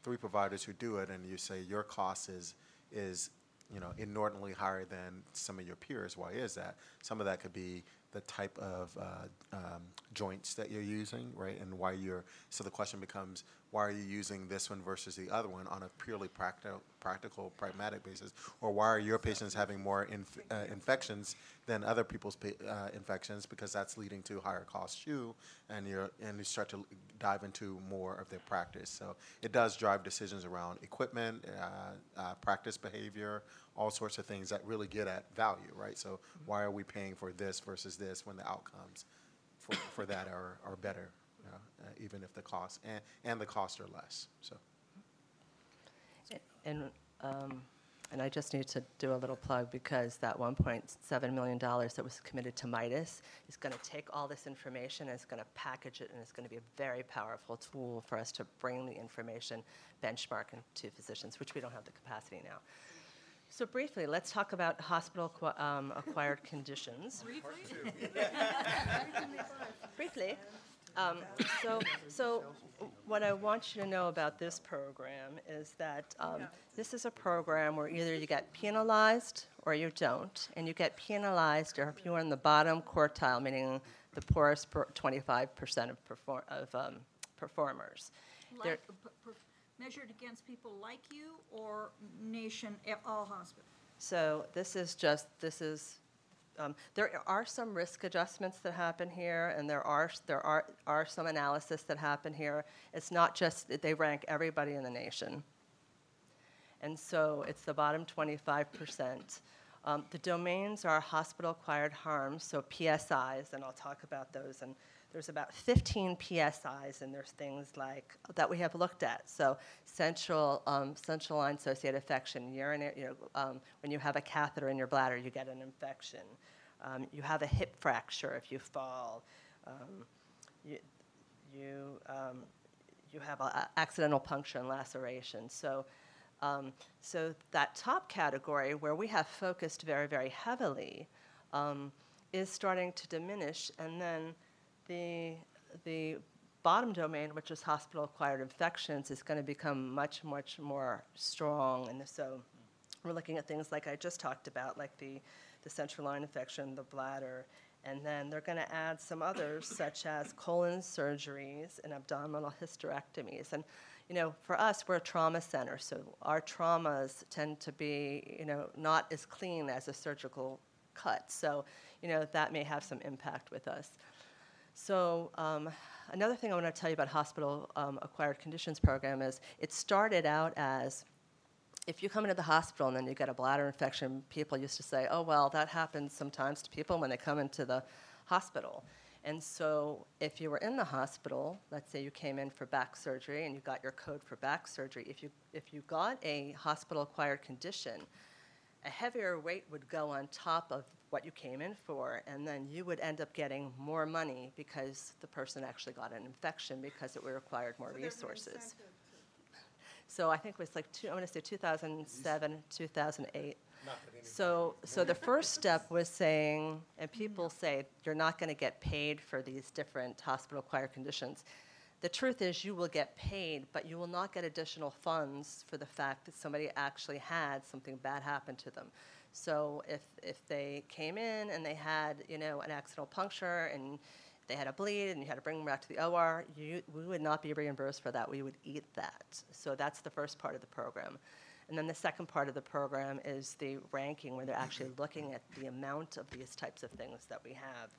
three providers who do it, and you say your cost is is you know inordinately higher than some of your peers, why is that? Some of that could be the type of uh, um, joints that you're using, right? And why you're, so the question becomes, why are you using this one versus the other one on a purely practical, practical, pragmatic basis? Or why are your patients having more inf- uh, infections than other people's pa- uh, infections? Because that's leading to higher costs too, and you're, and you start to dive into more of their practice. So it does drive decisions around equipment, uh, uh, practice behavior, all sorts of things that really get at value, right? So why are we paying for this versus this when the outcomes for, for that are, are better, you uh, even if the cost, and, and the costs are less, so. And, um, and I just need to do a little plug because that $1.7 million that was committed to Midas is going to take all this information and it's going to package it and it's going to be a very powerful tool for us to bring the information benchmarking to physicians, which we don't have the capacity now. So briefly, let's talk about hospital acqui- um, acquired conditions. Briefly. Briefly. Um, so, so what I want you to know about this program is that um, this is a program where either you get penalized or you don't, and you get penalized if you're in the bottom quartile, meaning the poorest per- 25% of, perform- of um, performers. Like, measured against people like you or nation, at all hospitals? So this is just, this is, um, there are some risk adjustments that happen here, and there are, there are, are some analysis that happen here. It's not just, that they rank everybody in the nation. And so it's the bottom 25%. Um, the domains are hospital-acquired harms, so PSIs, and I'll talk about those. And there's about 15 PSIs, and there's things like that we have looked at. So central um, central line associated infection, urinary, you know, um, when you have a catheter in your bladder, you get an infection. Um, you have a hip fracture if you fall. Um, you you um, you have a, a accidental puncture and laceration. So, um, so that top category where we have focused very, very heavily is starting to diminish, and then the the bottom domain, which is hospital-acquired infections, is going to become much, much more strong, and so we're looking at things like I just talked about, like the the central line infection, the bladder, and then they're going to add some others, such as colon surgeries and abdominal hysterectomies. And, you know, for us, we're a trauma center, so our traumas tend to be, you know, not as clean as a surgical cut. So, you know, that may have some impact with us. So, um, another thing I want to tell you about hospital um, acquired conditions program is it started out as if you come into the hospital and then you get a bladder infection, people used to say, oh, well, that happens sometimes to people when they come into the hospital. And so if you were in the hospital, let's say you came in for back surgery and you got your code for back surgery, if you, if you got a hospital acquired condition, a heavier weight would go on top of what you came in for, and then you would end up getting more money because the person actually got an infection because it required more resources. So I think it was like, two, I want to say 2007, 2008. So, so the first step was saying, and people say you're not going to get paid for these different hospital-acquired conditions. The truth is, you will get paid, but you will not get additional funds for the fact that somebody actually had something bad happen to them. So if if they came in and they had, you know, an accidental puncture and they had a bleed and you had to bring them back to the OR, you, we would not be reimbursed for that. We would eat that. So that's the first part of the program. And then the second part of the program is the ranking, where they're actually looking at the amount of these types of things that we have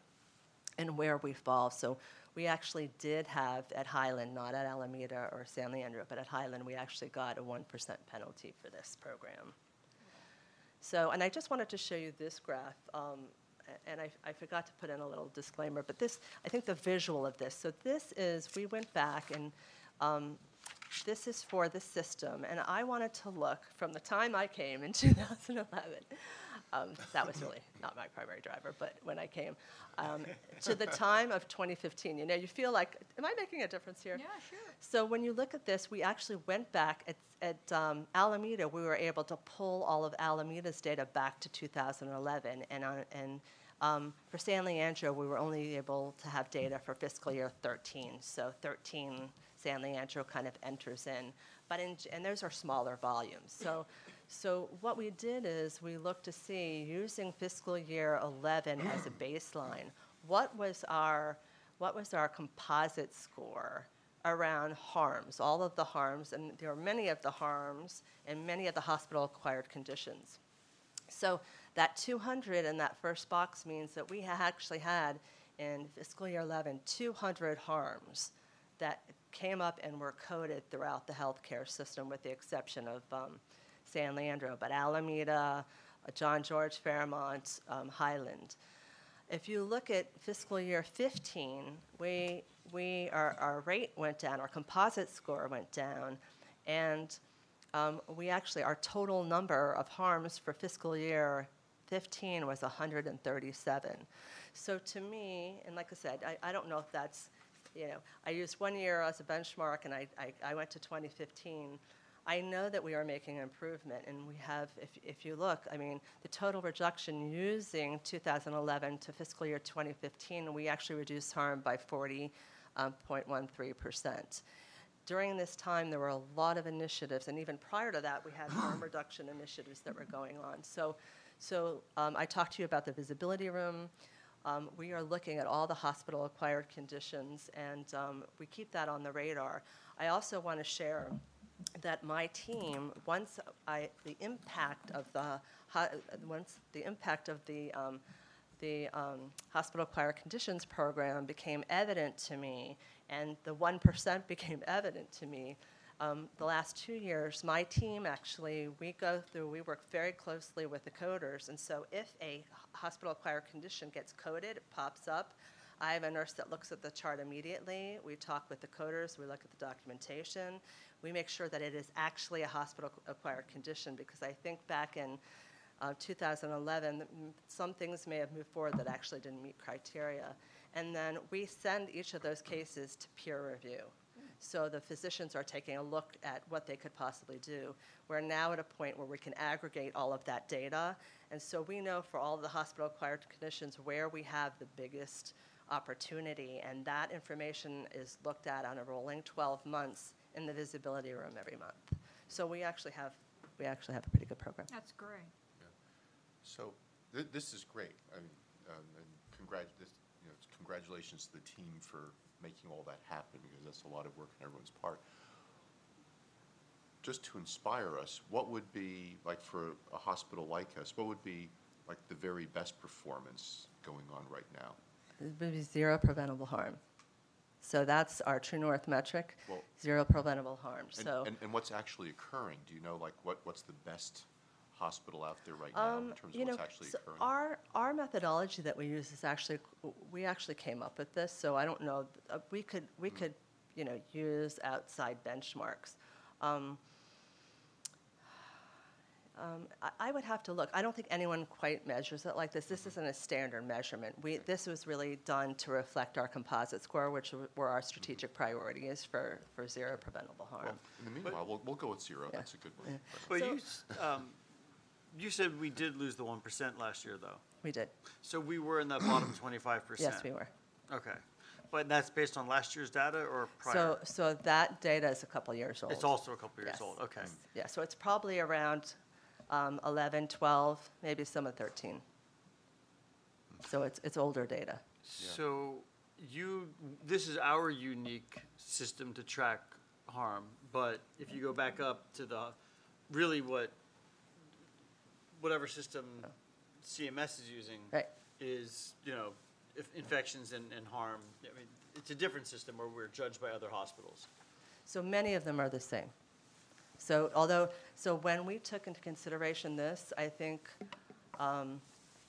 and where we fall. So we actually did have at Highland, not at Alameda or San Leandro, but at Highland, we actually got a 1% penalty for this program. So, and I just wanted to show you this graph, um, and I, I forgot to put in a little disclaimer, but this, I think the visual of this. So this is, we went back and um, this is for the system, and I wanted to look from the time I came in 2011. Um, that was really not my primary driver, but when I came um, to the time of 2015, you know, you feel like, am I making a difference here? Yeah, sure. So when you look at this, we actually went back at, at um, Alameda. We were able to pull all of Alameda's data back to 2011, and on, and um, for San Leandro, we were only able to have data for fiscal year 13. So 13, San Leandro kind of enters in, but in, and those are smaller volumes. So. So what we did is we looked to see using fiscal year 11 as a baseline, what was our what was our composite score around harms, all of the harms, and there are many of the harms and many of the hospital acquired conditions. So that 200 in that first box means that we actually had in fiscal year 11 200 harms that came up and were coded throughout the healthcare system, with the exception of um, San Leandro, but Alameda, uh, John George Fairmont, um, Highland. If you look at fiscal year 15, we, we, our, our rate went down, our composite score went down, and um, we actually, our total number of harms for fiscal year 15 was 137. So to me, and like I said, I, I don't know if that's, you know, I used one year as a benchmark and I, I, I went to 2015. I know that we are making improvement, and we have, if, if you look, I mean, the total reduction using 2011 to fiscal year 2015, we actually reduced harm by 40.13%. During this time, there were a lot of initiatives, and even prior to that, we had harm reduction initiatives that were going on. So, so um, I talked to you about the visibility room. Um, we are looking at all the hospital acquired conditions, and um, we keep that on the radar. I also want to share that my team, once I, the impact of the, once the impact of the, um, the um, hospital acquired conditions program became evident to me, and the 1% became evident to me, um, the last two years, my team actually, we go through, we work very closely with the coders, and so if a hospital acquired condition gets coded, it pops up. I have a nurse that looks at the chart immediately. We talk with the coders, we look at the documentation. We make sure that it is actually a hospital acquired condition because I think back in uh, 2011, some things may have moved forward that actually didn't meet criteria. And then we send each of those cases to peer review. So the physicians are taking a look at what they could possibly do. We're now at a point where we can aggregate all of that data. And so we know for all the hospital acquired conditions where we have the biggest opportunity. And that information is looked at on a rolling 12 months in the visibility room every month. So we actually have, we actually have a pretty good program. That's great. So th- this is great. I mean, um, and congrat- this, you know, it's congratulations to the team for making all that happen because that's a lot of work on everyone's part. Just to inspire us, what would be, like for a hospital like us, what would be like the very best performance going on right now? It would be zero preventable harm. So that's our true north metric, Well- zero preventable harm. And, So. and, and what's actually occurring? Do you know, like, what, what's the best hospital out there right now in Um, terms you of know, what's actually so occurring? Our, our methodology that we use is actually, we actually came up with this, so I don't know, uh, we could, we Hmm. could, you know, use outside benchmarks. Um, um, I, I would have to look. I don't think anyone quite measures it like this. This Mm-hmm. isn't a standard measurement. We, this was really done to reflect our composite score, which w- were our strategic priorities for, for zero preventable harm. Well, in the meanwhile, we'll, we'll go with zero. Yeah. That's a good one. But So- you, um, you said we did lose the one percent last year, though. We did. So we were in that bottom twenty-five percent. Yes, we were. Okay, but that's based on last year's data or prior? So, so that data is a couple years old. It's also a couple years Yes. old, okay. Yeah, so it's probably around um, 11, 12, maybe some of 13. So it's, it's older data. So you, this is our unique system to track harm, but if you go back up to the, really what, whatever system CMS is using Right. is, you know, if infections and, and harm, I mean, it's a different system where we're judged by other hospitals. So many of them are the same. So although, so when we took into consideration this, I think um,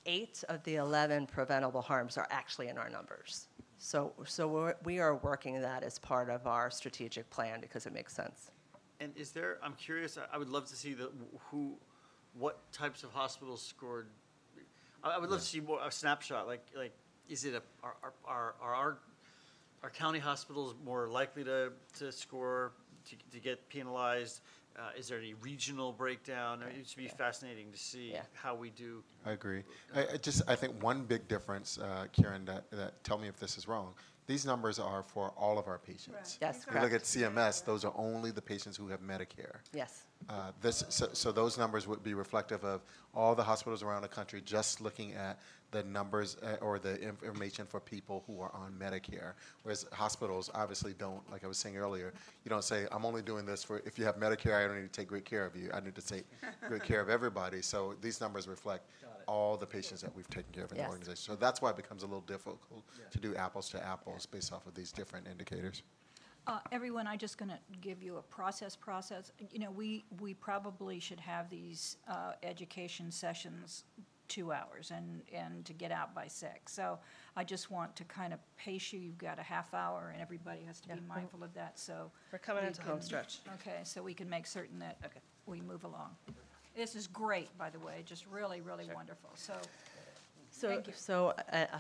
eight of the 11 preventable harms are actually in our numbers. So, so we're, we are working that as part of our strategic plan because it makes sense. And is there, I'm curious, I- I would love to see the, who, what types of hospitals scored. I, I would love to see more, a snapshot, like, like, is it a, are, are- are, our, are county hospitals more likely to, to score, to, to get penalized? Uh, is there any regional breakdown? It should be fascinating to see Yeah. how we do. I agree. I, I just, I think one big difference, uh, Karen, that, that, tell me if this is wrong. These numbers are for all of our patients. Yes, If you look correct. at CMS, those are only the patients who have Medicare. Yes. Uh, This, so, so those numbers would be reflective of all the hospitals around the country, just looking at the numbers uh, or the information for people who are on Medicare. Whereas hospitals obviously don't, like I was saying earlier, you don't say, I'm only doing this for, if you have Medicare, I don't need to take great care of you. I need to take great care of everybody. So these numbers reflect all the patients that we've taken care of in the organization. So that's why it becomes a little difficult to do apples to apples based off of these different indicators. Uh, Everyone, I'm just going to give you a process process. You know, we, we probably should have these uh, education sessions two hours and, and to get out by six. So I just want to kind of pace you. You've got a half hour and everybody has to be mindful of that, so. We're coming we into home stretch. Okay, so we can make certain that Okay. we move along. This is great, by the way, just really, really wonderful. So So, Thank you. so, uh, uh,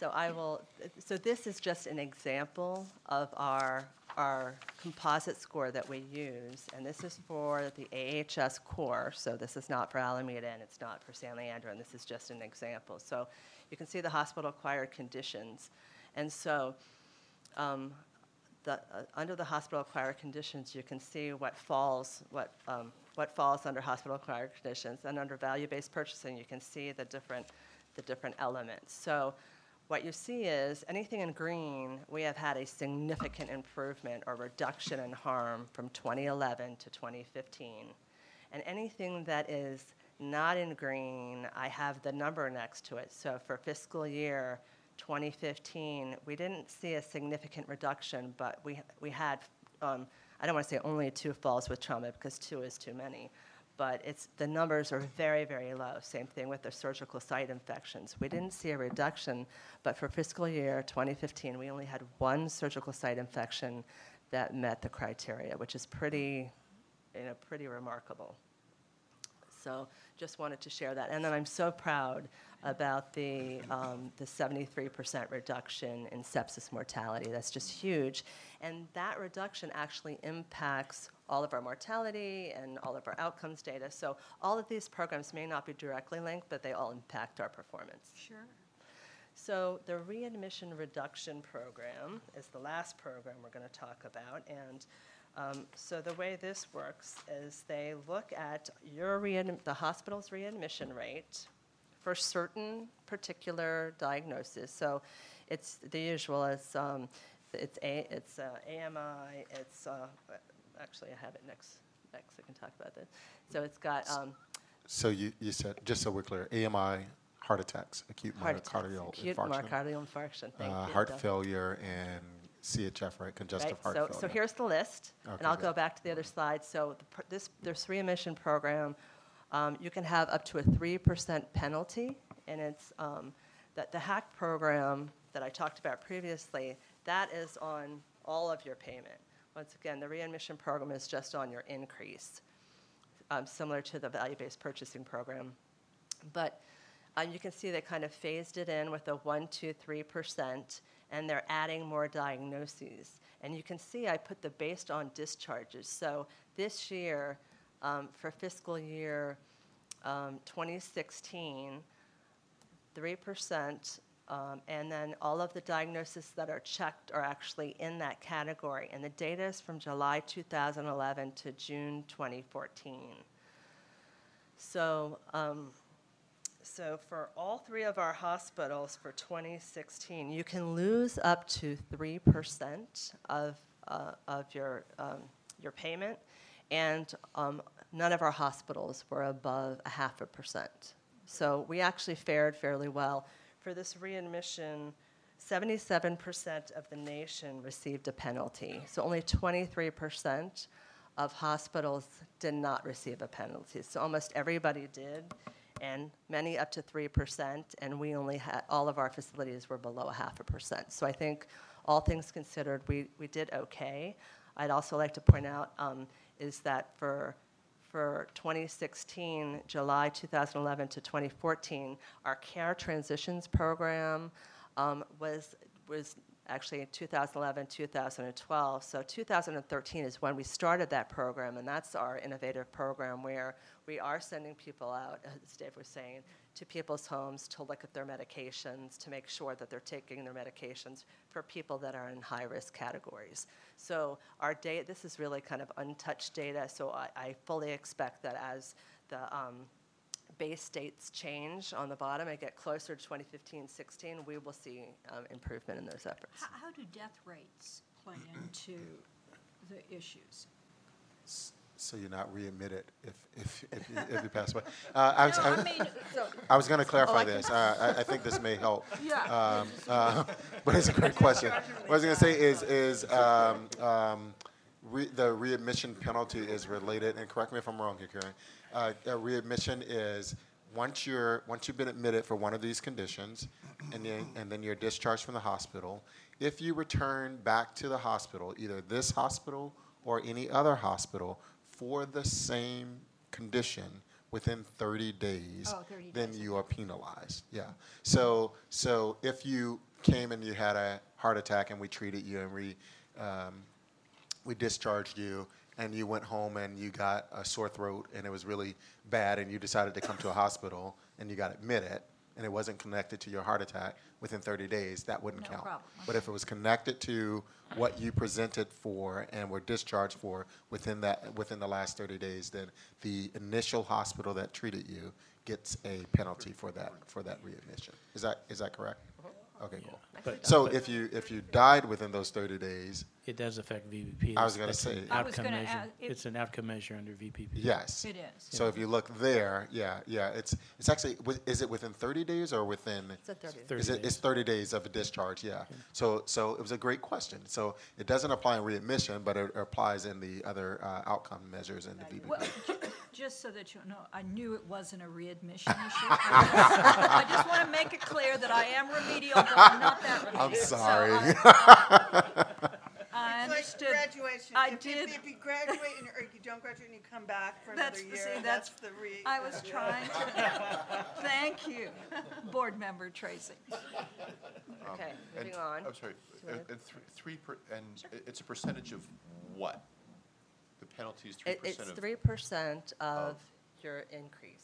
so I will, so this is just an example of our, our composite score that we use. And this is for the AHS core, so this is not for Alameda and it's not for San Leandro, and this is just an example. So you can see the hospital-acquired conditions. And so, um, the, uh, under the hospital-acquired conditions, you can see what falls, what, um, what falls under hospital-acquired conditions. And under value-based purchasing, you can see the different, the different elements. So what you see is, anything in green, we have had a significant improvement or reduction in harm from 2011 to 2015. And anything that is not in green, I have the number next to it. So for fiscal year 2015, we didn't see a significant reduction, but we, we had, um, I don't want to say only two falls with trauma because two is too many, but it's, the numbers are very, very low. Same thing with the surgical site infections. We didn't see a reduction, but for fiscal year 2015, we only had one surgical site infection that met the criteria, which is pretty, you know, pretty remarkable. So just wanted to share that. And then I'm so proud about the, um, the 73% reduction in sepsis mortality. That's just huge. And that reduction actually impacts all of our mortality and all of our outcomes data. So all of these programs may not be directly linked, but they all impact our performance. Sure. So the readmission reduction program is the last program we're going to talk about. And um, so the way this works is they look at your read, the hospital's readmission rate for certain particular diagnoses. So it's the usual. It's um, it's a it's uh, AMI. It's uh, actually I have it next. Next, I can talk about that. So it's got um, So you, you said, just so we're clear, AMI, heart attacks, acute heart attacks, myocardial acute infarction, myocardial infarction. Thank uh, heart failure, and CHF, right? Congestive Right, heart so, failure. so here's the list, and I'll good. go back to the other slide. So the this, this readmission program, um, you can have up to a 3% penalty, and it's, um, that the HAC program that I talked about previously, that is on all of your payment. Once again, the readmission program is just on your increase, um, similar to the value-based purchasing program. But uh, you can see they kind of phased it in with a one, two, three percent, and they're adding more diagnoses. And you can see I put the based on discharges. So this year, um, for fiscal year um, 2016, three percent, um, and then all of the diagnoses that are checked are actually in that category. And the data is from July 2011 to June 2014. So um, So for all three of our hospitals for 2016, you can lose up to 3% of, uh, of your, um, your payment, and um, none of our hospitals were above a half a percent. So we actually fared fairly well. For this readmission, 77% of the nation received a penalty. So only 23% of hospitals did not receive a penalty. So almost everybody did, and many up to 3%, and we only had, all of our facilities were below a half a percent. So I think, all things considered, we, we did okay. I'd also like to point out um, is that for for 2016, July 2011 to 2014, our care transitions program um, was was actually in 2011, 2012. So 2013 is when we started that program, and that's our innovative program where we are sending people out, as Dave was saying, to people's homes to look at their medications, to make sure that they're taking their medications for people that are in high-risk categories. So our data, this is really kind of untouched data, so I, I fully expect that as the um, base states change on the bottom and get closer to 2015-16, we will see um, improvement in those efforts. How, how do death rates play into the issues? So you're not readmitted if, if, if you, if you pass away. Uh, I was, No, I, I mean, so, I was going to clarify I this. Uh, I, I think this may help. yeah, Um, uh, but it's a great question. What I was going to say is, is um, um, re- the readmission penalty is related, and correct me if I'm wrong here, Karen. Uh, a readmission is once you're once you've been admitted for one of these conditions, and then and then you're discharged from the hospital. If you return back to the hospital, either this hospital or any other hospital, for the same condition within 30 days, Oh, 30 then days, you are penalized. Yeah. So so if you came and you had a heart attack and we treated you and we um, we discharged you and you went home and you got a sore throat and it was really bad and you decided to come to a hospital and you got admitted and it wasn't connected to your heart attack within 30 days, that wouldn't No count. problem. But if it was connected to what you presented for and were discharged for within that within the last 30 days, then the initial hospital that treated you gets a penalty for that for that readmission. Is that is that correct? Uh-huh. Okay, cool. But- So if you if you died within those 30 days, It does affect VBP. I was gonna that's an say- I was outcome gonna measure. ask if- It's an outcome measure under VBP. yes. it is. So if you look there, yeah, yeah, it's it's actually wi- is it within 30 days or within? It's a 30 30 Is it, it's days. 30 days of a discharge, yeah. So, so it was a great question. So it doesn't apply in readmission, but it applies in the other uh, outcome measures in the VBP. Well, ju- just so that you know, I knew it wasn't a readmission issue. I just want to make it clear that I am remedial, but I'm not that remedial. I'm So sorry. I- I It's like understood. graduation. I If you- did. If you graduate and, or you don't graduate and you come back for That's another the- year, that's that's- the re. I was trying to, thank you, Board Member Tracy. Um, okay, And- moving on. I'm sorry, and, and thr- three, per- and i- it's a percentage of what? The penalty is three It, percent it's of? three percent of of- your increase.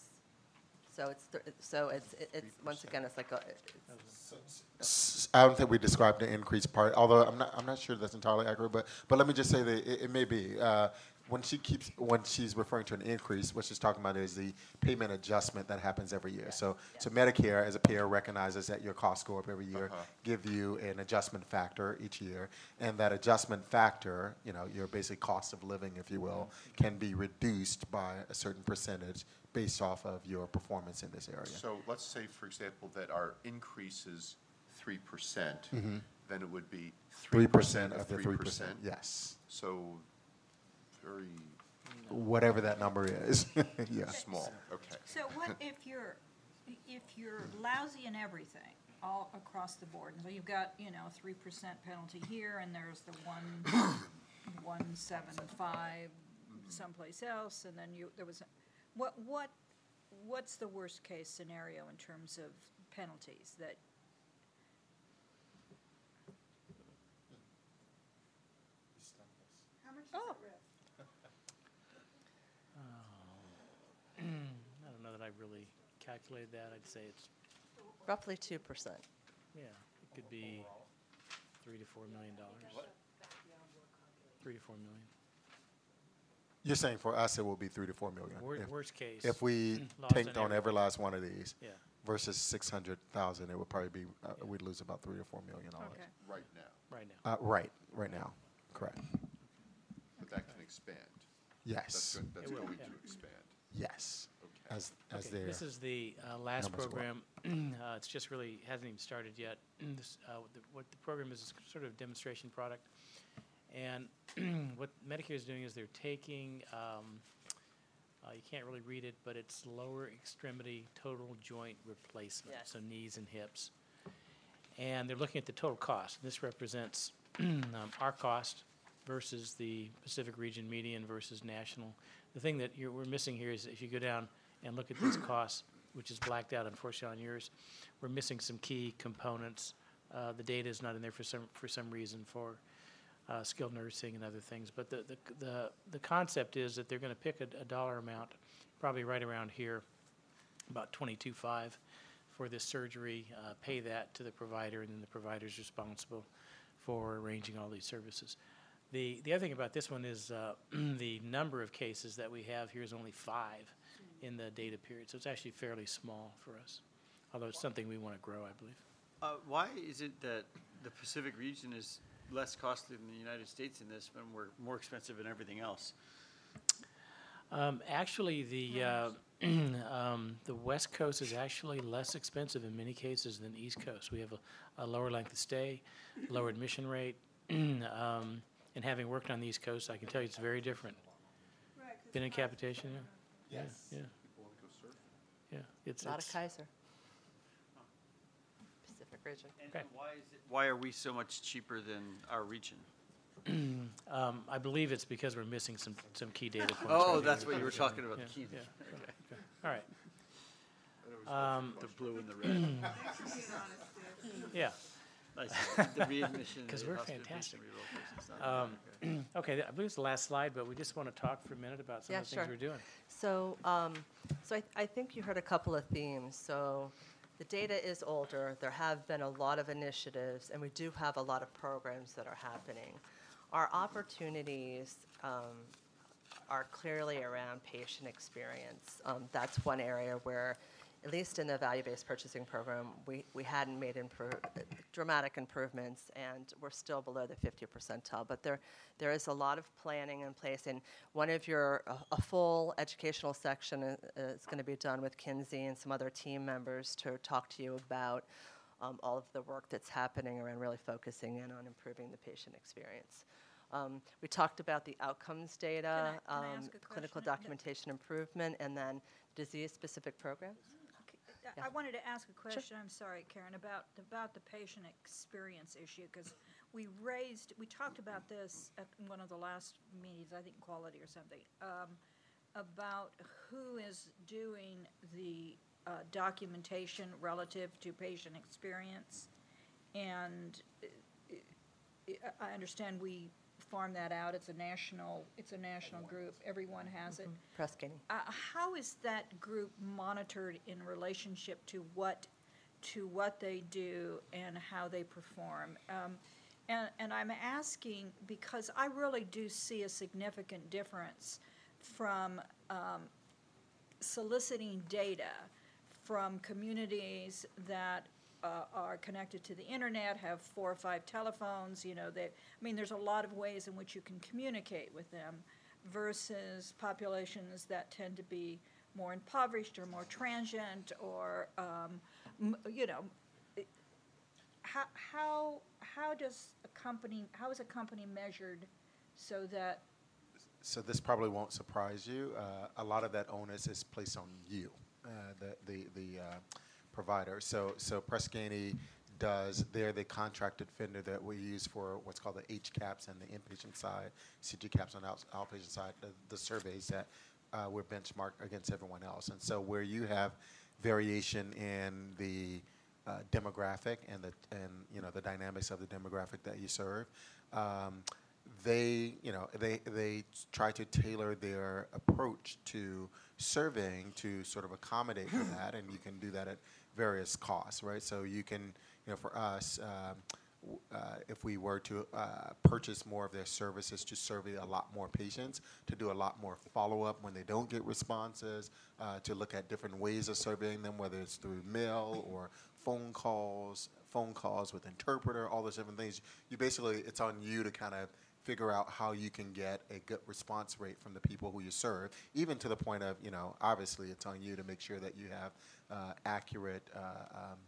So it's, th- so it's, it- it's, once again, it's like a, it's- S- I don't think we described the increase part, although I'm not, I'm not sure that's entirely accurate, but, but let me just say that it, it may be. Uh, when she keeps, when she's referring to an increase, what she's talking about is the payment adjustment that happens every year. So, so Medicare, as a payer, recognizes that your costs go up every year, Uh-huh. give you an adjustment factor each year, and that adjustment factor, you know, your basic cost of living, if you will, can be reduced by a certain percentage based off of your performance in this area. So let's say, for example, that our increase is three percent, then it would be Mm-hmm. Three percent of the three percent, yes. So, very whatever that number is. yeah. small, okay. So what if you're, if you're lousy in everything, all across the board? So you've got, you know, three percent penalty here, and there's the one, one seven five someplace else, and then you, there was, a- what, what, what's the worst-case scenario in terms of penalties that, How much is Oh. it, Rick? I don't know that I really calculated that. I'd say it's, roughly two percent. yeah, it could be three to four million dollars. Three to four million. You're saying for us, it will be three to four million? Wor- If- Worst case. If we lost tanked on every- every last one of these Yeah. versus six hundred thousand, it would probably be, uh, we'd lose about three or four million dollars. Okay. Right now, Right now. Uh, right, right now, correct. but that can expand. Yes, That's going, that's It will, going yeah. to expand. yes, Okay. As, as Okay, their, This is the uh, last numbers go up. program. Uh, It's just really, hasn't even started yet. This, uh, what the- What the program is, is sort of demonstration product. And what Medicare is doing is they're taking, um, uh, you can't really read it, but it's lower extremity total joint replacement, Yes. so knees and hips. And they're looking at the total cost. This represents um, our cost versus the Pacific region median versus national. The thing that you're, we're missing here is if you go down and look at these costs, which is blacked out unfortunately on yours, we're missing some key components. Uh, the data is not in there for some, for some reason for uh, skilled nursing and other things. But the, the, the, the concept is that they're going to pick a, a dollar amount, probably right around here, about twenty-two-five for this surgery, uh, pay that to the provider, and then the provider's responsible for arranging all these services. The, the other thing about this one is uh, the number of cases that we have here is only five in the data period, so it's actually fairly small for us, although it's something we want to grow, I believe. Uh, why is it that the Pacific region is less costly than the United States in this when we're more expensive in everything else? Um, actually, the uh, um, the West Coast is actually less expensive in many cases than the East Coast. We have a, a lower length of stay, lower admission rate, um, and having worked on the East Coast, I can tell you it's very different. Been in capitation, yeah, yes. yeah, People want to go surfing. yeah. It's, Not a Kaiser. Pacific region. And Okay. why is it, why are we so much cheaper than our region? um, I believe it's because we're missing some some key data points. Oh, right that's here. what you were talking about, Yeah, the key. yeah, okay. All right. Um, The blue and the red. yeah. Nice. The readmission. 'Cause the we're hospitalization fantastic. rehabilitation, it's not- Um, okay, I believe it's the last slide, but we just want to talk for a minute about some Yeah, of the things sure. we're doing. So, um, so I, I think you heard a couple of themes. So, the data is older. There have been a lot of initiatives, and we do have a lot of programs that are happening. Our opportunities um, are clearly around patient experience. Um, that's one area where, at least in the value-based purchasing program, we, we hadn't made dramatic improvements, and we're still below the 50 percentile. But there, there is a lot of planning in place, and one of your, a, a full educational section i- is going to be done with Kinsey and some other team members to talk to you about um, all of the work that's happening around really focusing in on improving the patient experience. Um, we talked about the outcomes data, Can I- can um, clinical documentation improvement, and then disease-specific programs. I- I wanted to ask a question, I'm sorry, Karen, about, about the patient experience issue, because we raised, we talked about this at one of the last meetings, I think quality or something, um, about who is doing the uh, documentation relative to patient experience. And uh, I- I understand we farm that out, it's a national, it's a national group, everyone has it. Press Ganey. Uh, how is that group monitored in relationship to what, to what they do and how they perform? Um, and, and I'm asking because I really do see a significant difference from um, soliciting data from communities that uh, are connected to the internet, have four or five telephones, you know, they, I mean, there's a lot of ways in which you can communicate with them versus populations that tend to be more impoverished or more transient or, um, you know, how, how, how does a company, how is a company measured so that So this probably won't surprise you. Uh, a lot of that onus is placed on you, uh, the the the uh, provider. So so Press Ganey does. They're the contracted vendor that we use for what's called the HCAHPS on the inpatient side, CG-CAHPS on the out, outpatient side. The, the surveys that uh, we're benchmarked against everyone else. And so where you have variation in the uh, demographic and the and you know the dynamics of the demographic that you serve. Um, they, you know, they they try to tailor their approach to surveying to sort of accommodate for that, and you can do that at various costs, right? So you can, you know, for us, um, uh, if we were to uh, purchase more of their services to survey a lot more patients, to do a lot more follow-up when they don't get responses, uh, to look at different ways of surveying them, whether it's through mail or phone calls, phone calls with interpreter, all those different things. You basically, it's on you to kind of figure out how you can get a good response rate from the people who you serve, even to the point of, you know, obviously it's on you to make sure that you have accurate uh, um,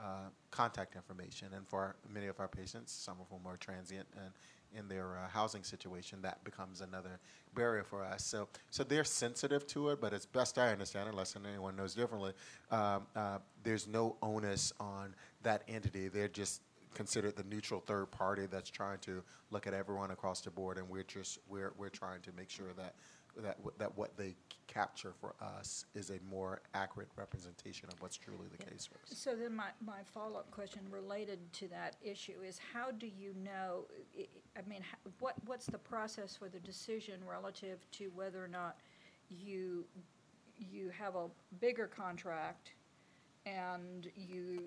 uh, contact information. And for many of our patients, some of whom are transient and in their uh, housing situation, that becomes another barrier for us. So, so they're sensitive to it, but as best I understand, unless anyone knows differently, um, uh, there's no onus on that entity. They're just considered the neutral third party that's trying to look at everyone across the board, and we're just we're we're trying to make sure that that that what they capture for us is a more accurate representation of what's truly the case for us. So then my, my follow-up question related to that issue is how do you know, I- I mean, what, what's the process for the decision relative to whether or not you, you have a bigger contract and you,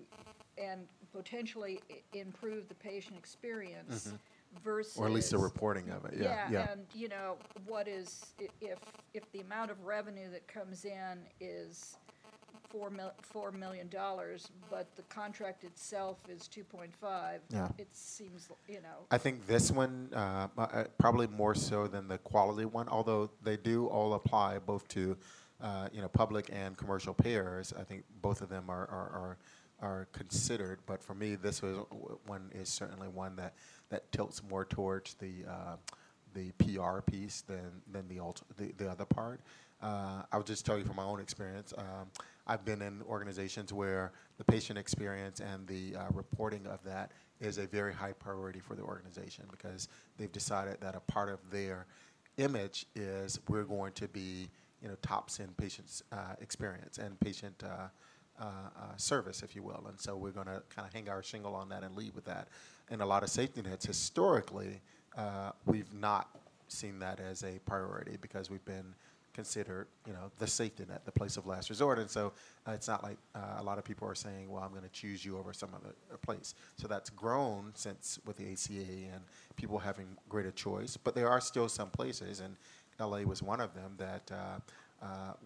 and potentially improve the patient experience mm-hmm. Versus. Or at least the reporting of it. Yeah, yeah. and, you know, what is, i- if, if the amount of revenue that comes in is four mil, four million dollars, but the contract itself is two point five. Yeah. It seems, you know, I think this one uh, uh, uh, probably more so than the quality one, although they do all apply both to uh, you know public and commercial payers. I think both of them are are, are, are considered, but for me, this was one is certainly one that that tilts more towards the uh, the PR piece than than the, alt- the the other part. Uh, I'll just tell you from my own experience. Um, I've been in organizations where the patient experience and the uh, reporting of that is a very high priority for the organization because they've decided that a part of their image is we're going to be, you know, tops in patient uh, experience and patient uh, uh, service, if you will. And so we're going to kind of hang our shingle on that and lead with that. And a lot of safety nets historically, uh, we've not seen that as a priority because we've been considered, you know, the safety net, the place of last resort. And so uh, it's not like uh, a lot of people are saying, well, I'm going to choose you over some other uh, place. So that's grown since with the ACA and people having greater choice. But there are still some places, and LA was one of them, that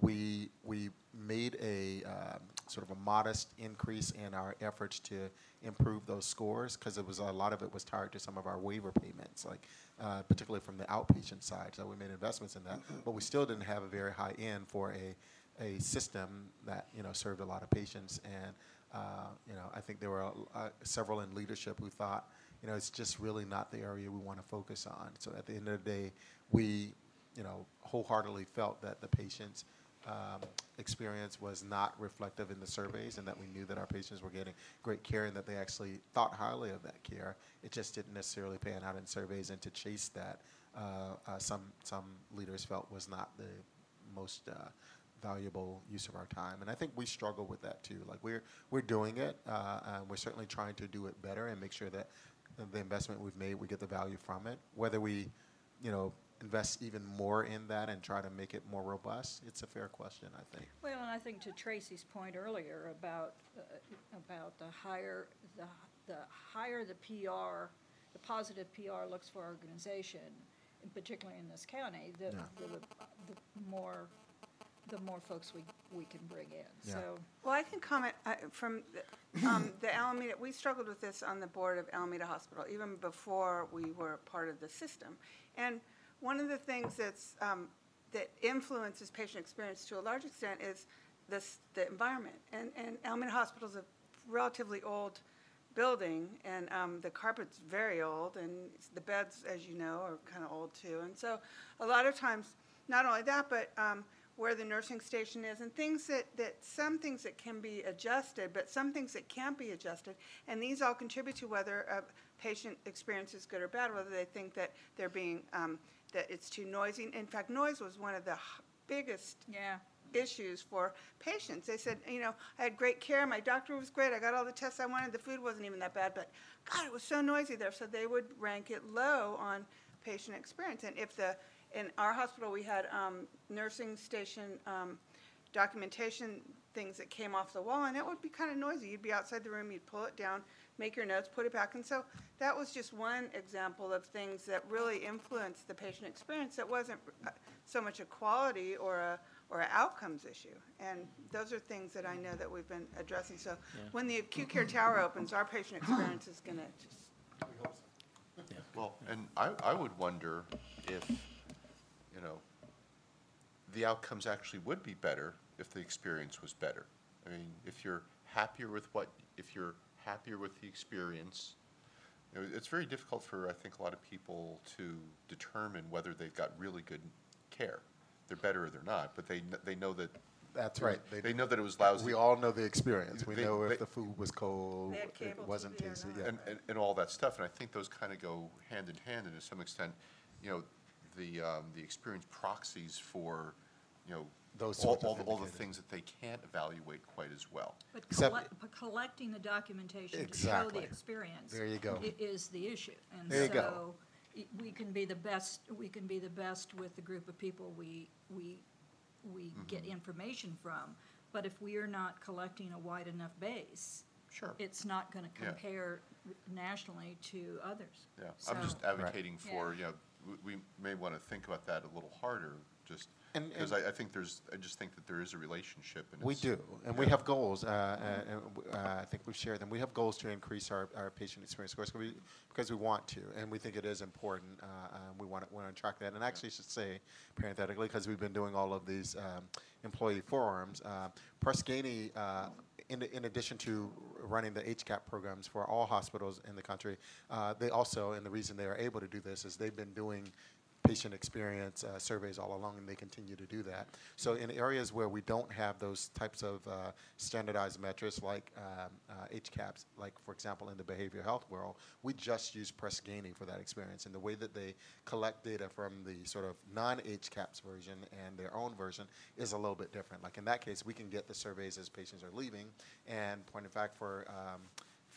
we, we made a um, sort of a modest increase in our efforts to improve those scores because it was a lot of it was tied to some of our waiver payments, like uh, particularly from the outpatient side. So we made investments in that, but we still didn't have a very high end for a, a system that you know served a lot of patients. And uh, you know, I think there were uh, several in leadership who thought, you know, it's just really not the area we want to focus on. So at the end of the day, we you know wholeheartedly felt that the patients um, experience was not reflective in the surveys and that we knew that our patients were getting great care and that they actually thought highly of that care. It just didn't necessarily pan out in surveys and to chase that, uh, uh, some, some leaders felt was not the most uh, valuable use of our time. And I think we struggle with that too. Like we're, we're doing it, uh, and we're certainly trying to do it better and make sure that the investment we've made, we get the value from it. Whether we, you know, invest even more in that and try to make it more robust? It's a fair question, I think. well, and I think to Tracy's point earlier about, uh, about the higher, the, the higher the PR, the positive PR looks for organization, and particularly in this county, the, Yeah. the, the more, the more folks we, we can bring in, Yeah. so. Well, I can comment uh, from the- um, the Alameda, we struggled with this on the board of Alameda Hospital, even before we were part of the system. And one of the things that's, um, that influences patient experience to a large extent is this, the environment. And, and Hospital is a relatively old building, and um, the carpet's very old, and the beds, as you know, are kind of old too. And so a lot of times, not only that, but um, where the nursing station is, and things that, that some things that can be adjusted, but some things that can't be adjusted. And these all contribute to whether a patient experience is good or bad, whether they think that they're being, um, that it's too noisy. In fact, noise was one of the biggest Yeah, issues for patients. They said, you know, I had great care, my doctor was great, I got all the tests I wanted, the food wasn't even that bad, but God, it was so noisy there. So they would rank it low on patient experience. And if the, in our hospital, we had um, nursing station um, documentation things that came off the wall, and it would be kind of noisy. You'd be outside the room, you'd pull it down make your notes, put it back. And so that was just one example of things that really influenced the patient experience. That wasn't uh, so much a quality or a, or an outcomes issue. And those are things that I know that we've been addressing. So when the acute care tower opens, our patient experience is going to just Well, and I, I would wonder if, you know, the outcomes actually would be better if the experience was better. I mean, if you're happier with what, if you're happier with the experience, you know, it's very difficult for, I think, a lot of people to determine whether they've got really good care. They're better or they're not, but they, they know that. That's right. They know that it was lousy. We all know the experience. We They- know they- if the food was cold, it wasn't tasty. Yeah. and, and, and all that stuff, and I think those kind of go hand in hand, and to some extent, you know, the, um, the experience proxies for, you know, Those all, sorts of all, the- all the indicators. things that they can't evaluate quite as well. But Except- collect, but collecting the documentation to show Exactly. the experience. There you go. i- Is the issue. And There you go. so i- we can be the best, we can be the best with the group of people we, we, we get Mm-hmm. information from. But if we are not collecting a wide enough base, Sure. it's not gonna Yeah. compare nationally to others. Yeah, I'm just So- advocating for, Yeah. you know, we, we may want to think about that a little harder, just, And- because and- I, I think there's, I just think that there is a relationship, and We do, and we have goals, uh, uh, and w- uh, I think we've shared them. We have goals to increase our, our patient experience scores 'cause we, because we want to, and we think it is important. Uh, uh, we want to, want to track that. And actually, I should say parenthetically, because we've been doing all of these um, employee forums, uh, uh, in, in addition to running the HCAP programs for all hospitals in the country, uh, they also, and the reason they are able to do this is they've been doing patient experience uh, surveys all along, and they continue to do that. So in areas where we don't have those types of uh, standardized metrics like um, uh, HCAHPS, like for example in the behavioral health world, we just use Press Ganey for that experience. And the way that they collect data from the sort of non-HCAHPS version and their own version is a little bit different. Like in that case, we can get the surveys as patients are leaving, and point of fact for um,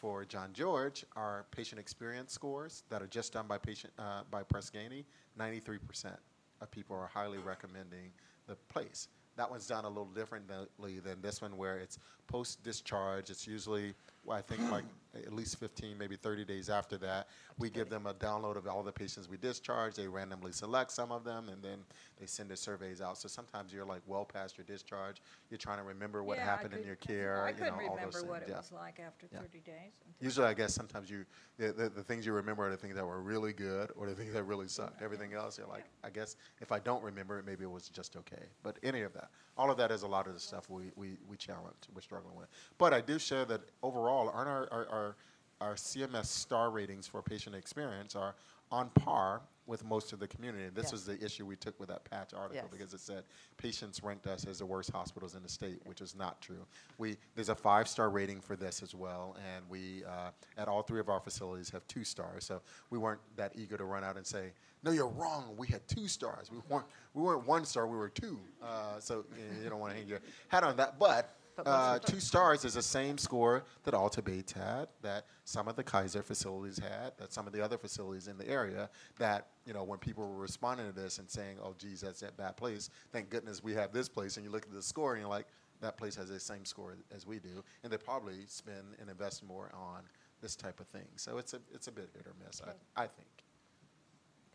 for John George, our patient experience scores that are just done by patient uh, by Press Ganey. 93% of people are highly recommending the place. That one's done a little differently than this one, where it's post discharge. It's usually, I think, like at least 15, maybe 30 days after that. We give them a download of all the patients we discharge. They randomly select some of them, and then they send the surveys out. So sometimes you're like well past your discharge. You're trying to remember what Yeah, happened in your care. I you know, couldn't all those remember things. what it yeah. was like after Yeah. thirty days. Usually, I guess sometimes you the, the, the things you remember are the things that were really good or the things that really sucked. Everything else, you're like, I guess if I don't remember it, maybe it was just okay. But any of that, all of that is a lot of the stuff we we, we challenge, we're struggling with. But I do share that overall, aren't our, our, our our CMS star ratings for patient experience are on par with most of the community. And this Yes. was the issue we took with that patch article Yes. because it said patients ranked us as the worst hospitals in the state, which is not true. We there's a five star rating for this as well, and we uh, at all three of our facilities have two stars. So we weren't that eager to run out and say, "No, you're wrong. We had two stars. We weren't we weren't one star. We were two. Uh, so you, know, you don't want to hang your hat on that, but. Uh, two stars is the same score that Alta Bates had, that some of the Kaiser facilities had, that some of the other facilities in the area. That you know, when people were responding to this and saying, "Oh, geez, that's that bad place," thank goodness we have this place. And you look at the score, and you're like, "That place has the same score as we do," and they probably spend and invest more on this type of thing. So it's a it's a bit hit or miss, Okay. I, I think.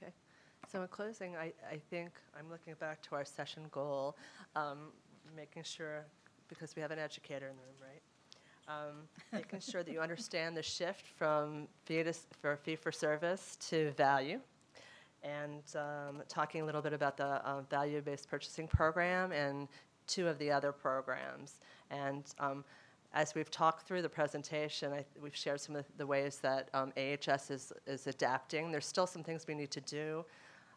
Okay. So in closing, I, I think I'm looking back to our session goal, um, making sure, because we have an educator in the room, right? Um, making sure that you understand the shift from fee to, for fee for service to value, and um, talking a little bit about the uh, value-based purchasing program and two of the other programs. And um, as we've talked through the presentation, I, we've shared some of the ways that um, AHS is, is adapting. There's still some things we need to do.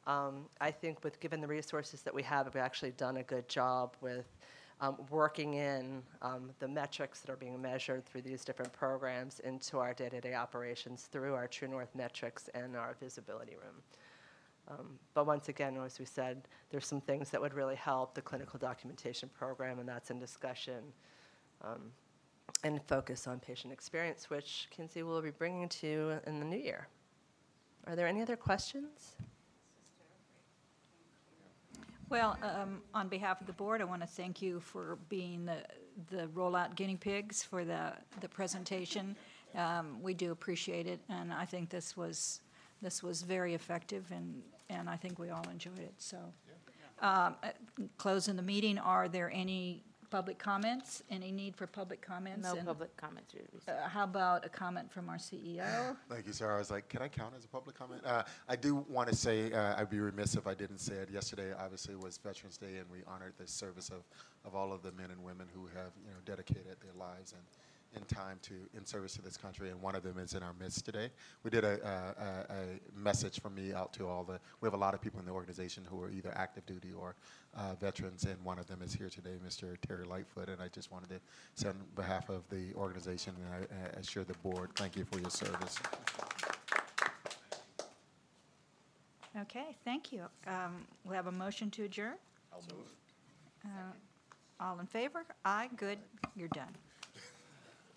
Um, I think with given the resources that we have, we've actually done a good job with um, working in um, the metrics that are being measured through these different programs into our day-to-day operations through our True North metrics and our visibility room. Um, But once again, as we said, there's some things that would really help the clinical documentation program, and that's in discussion. um, And focus on patient experience, which Kinsey will be bringing to you in the new year. Are there any other questions? Well, um, on behalf of the board, I want to thank you for being the, the rollout guinea pigs for the, the presentation. Um, We do appreciate it, and I think this was, this was very effective, and, and I think we all enjoyed it, so. Um, uh, Closing the meeting, are there any public comments? Any need for public comments? No And, public comments to received. uh, How about a comment from our CEO? Thank you, sir. I was like, can I count as a public comment? Uh, I do want to say, uh, I'd be remiss if I didn't say it. Yesterday, obviously, was Veterans Day, and we honored the service of, of all of the men and women who have, you know, dedicated their lives and in time to in service to this country, and one of them is in our midst today. We did a, a, a, a message from me out to all the. We have a lot of people in the organization who are either active duty or uh, veterans, and one of them is here today, Mr. Terry Lightfoot. And I just wanted to say on behalf of the organization, and I, I assure the board, thank you for your service. Okay, thank you. Um, We have a motion to adjourn? I'll move. All in favor? Aye, good, you're done.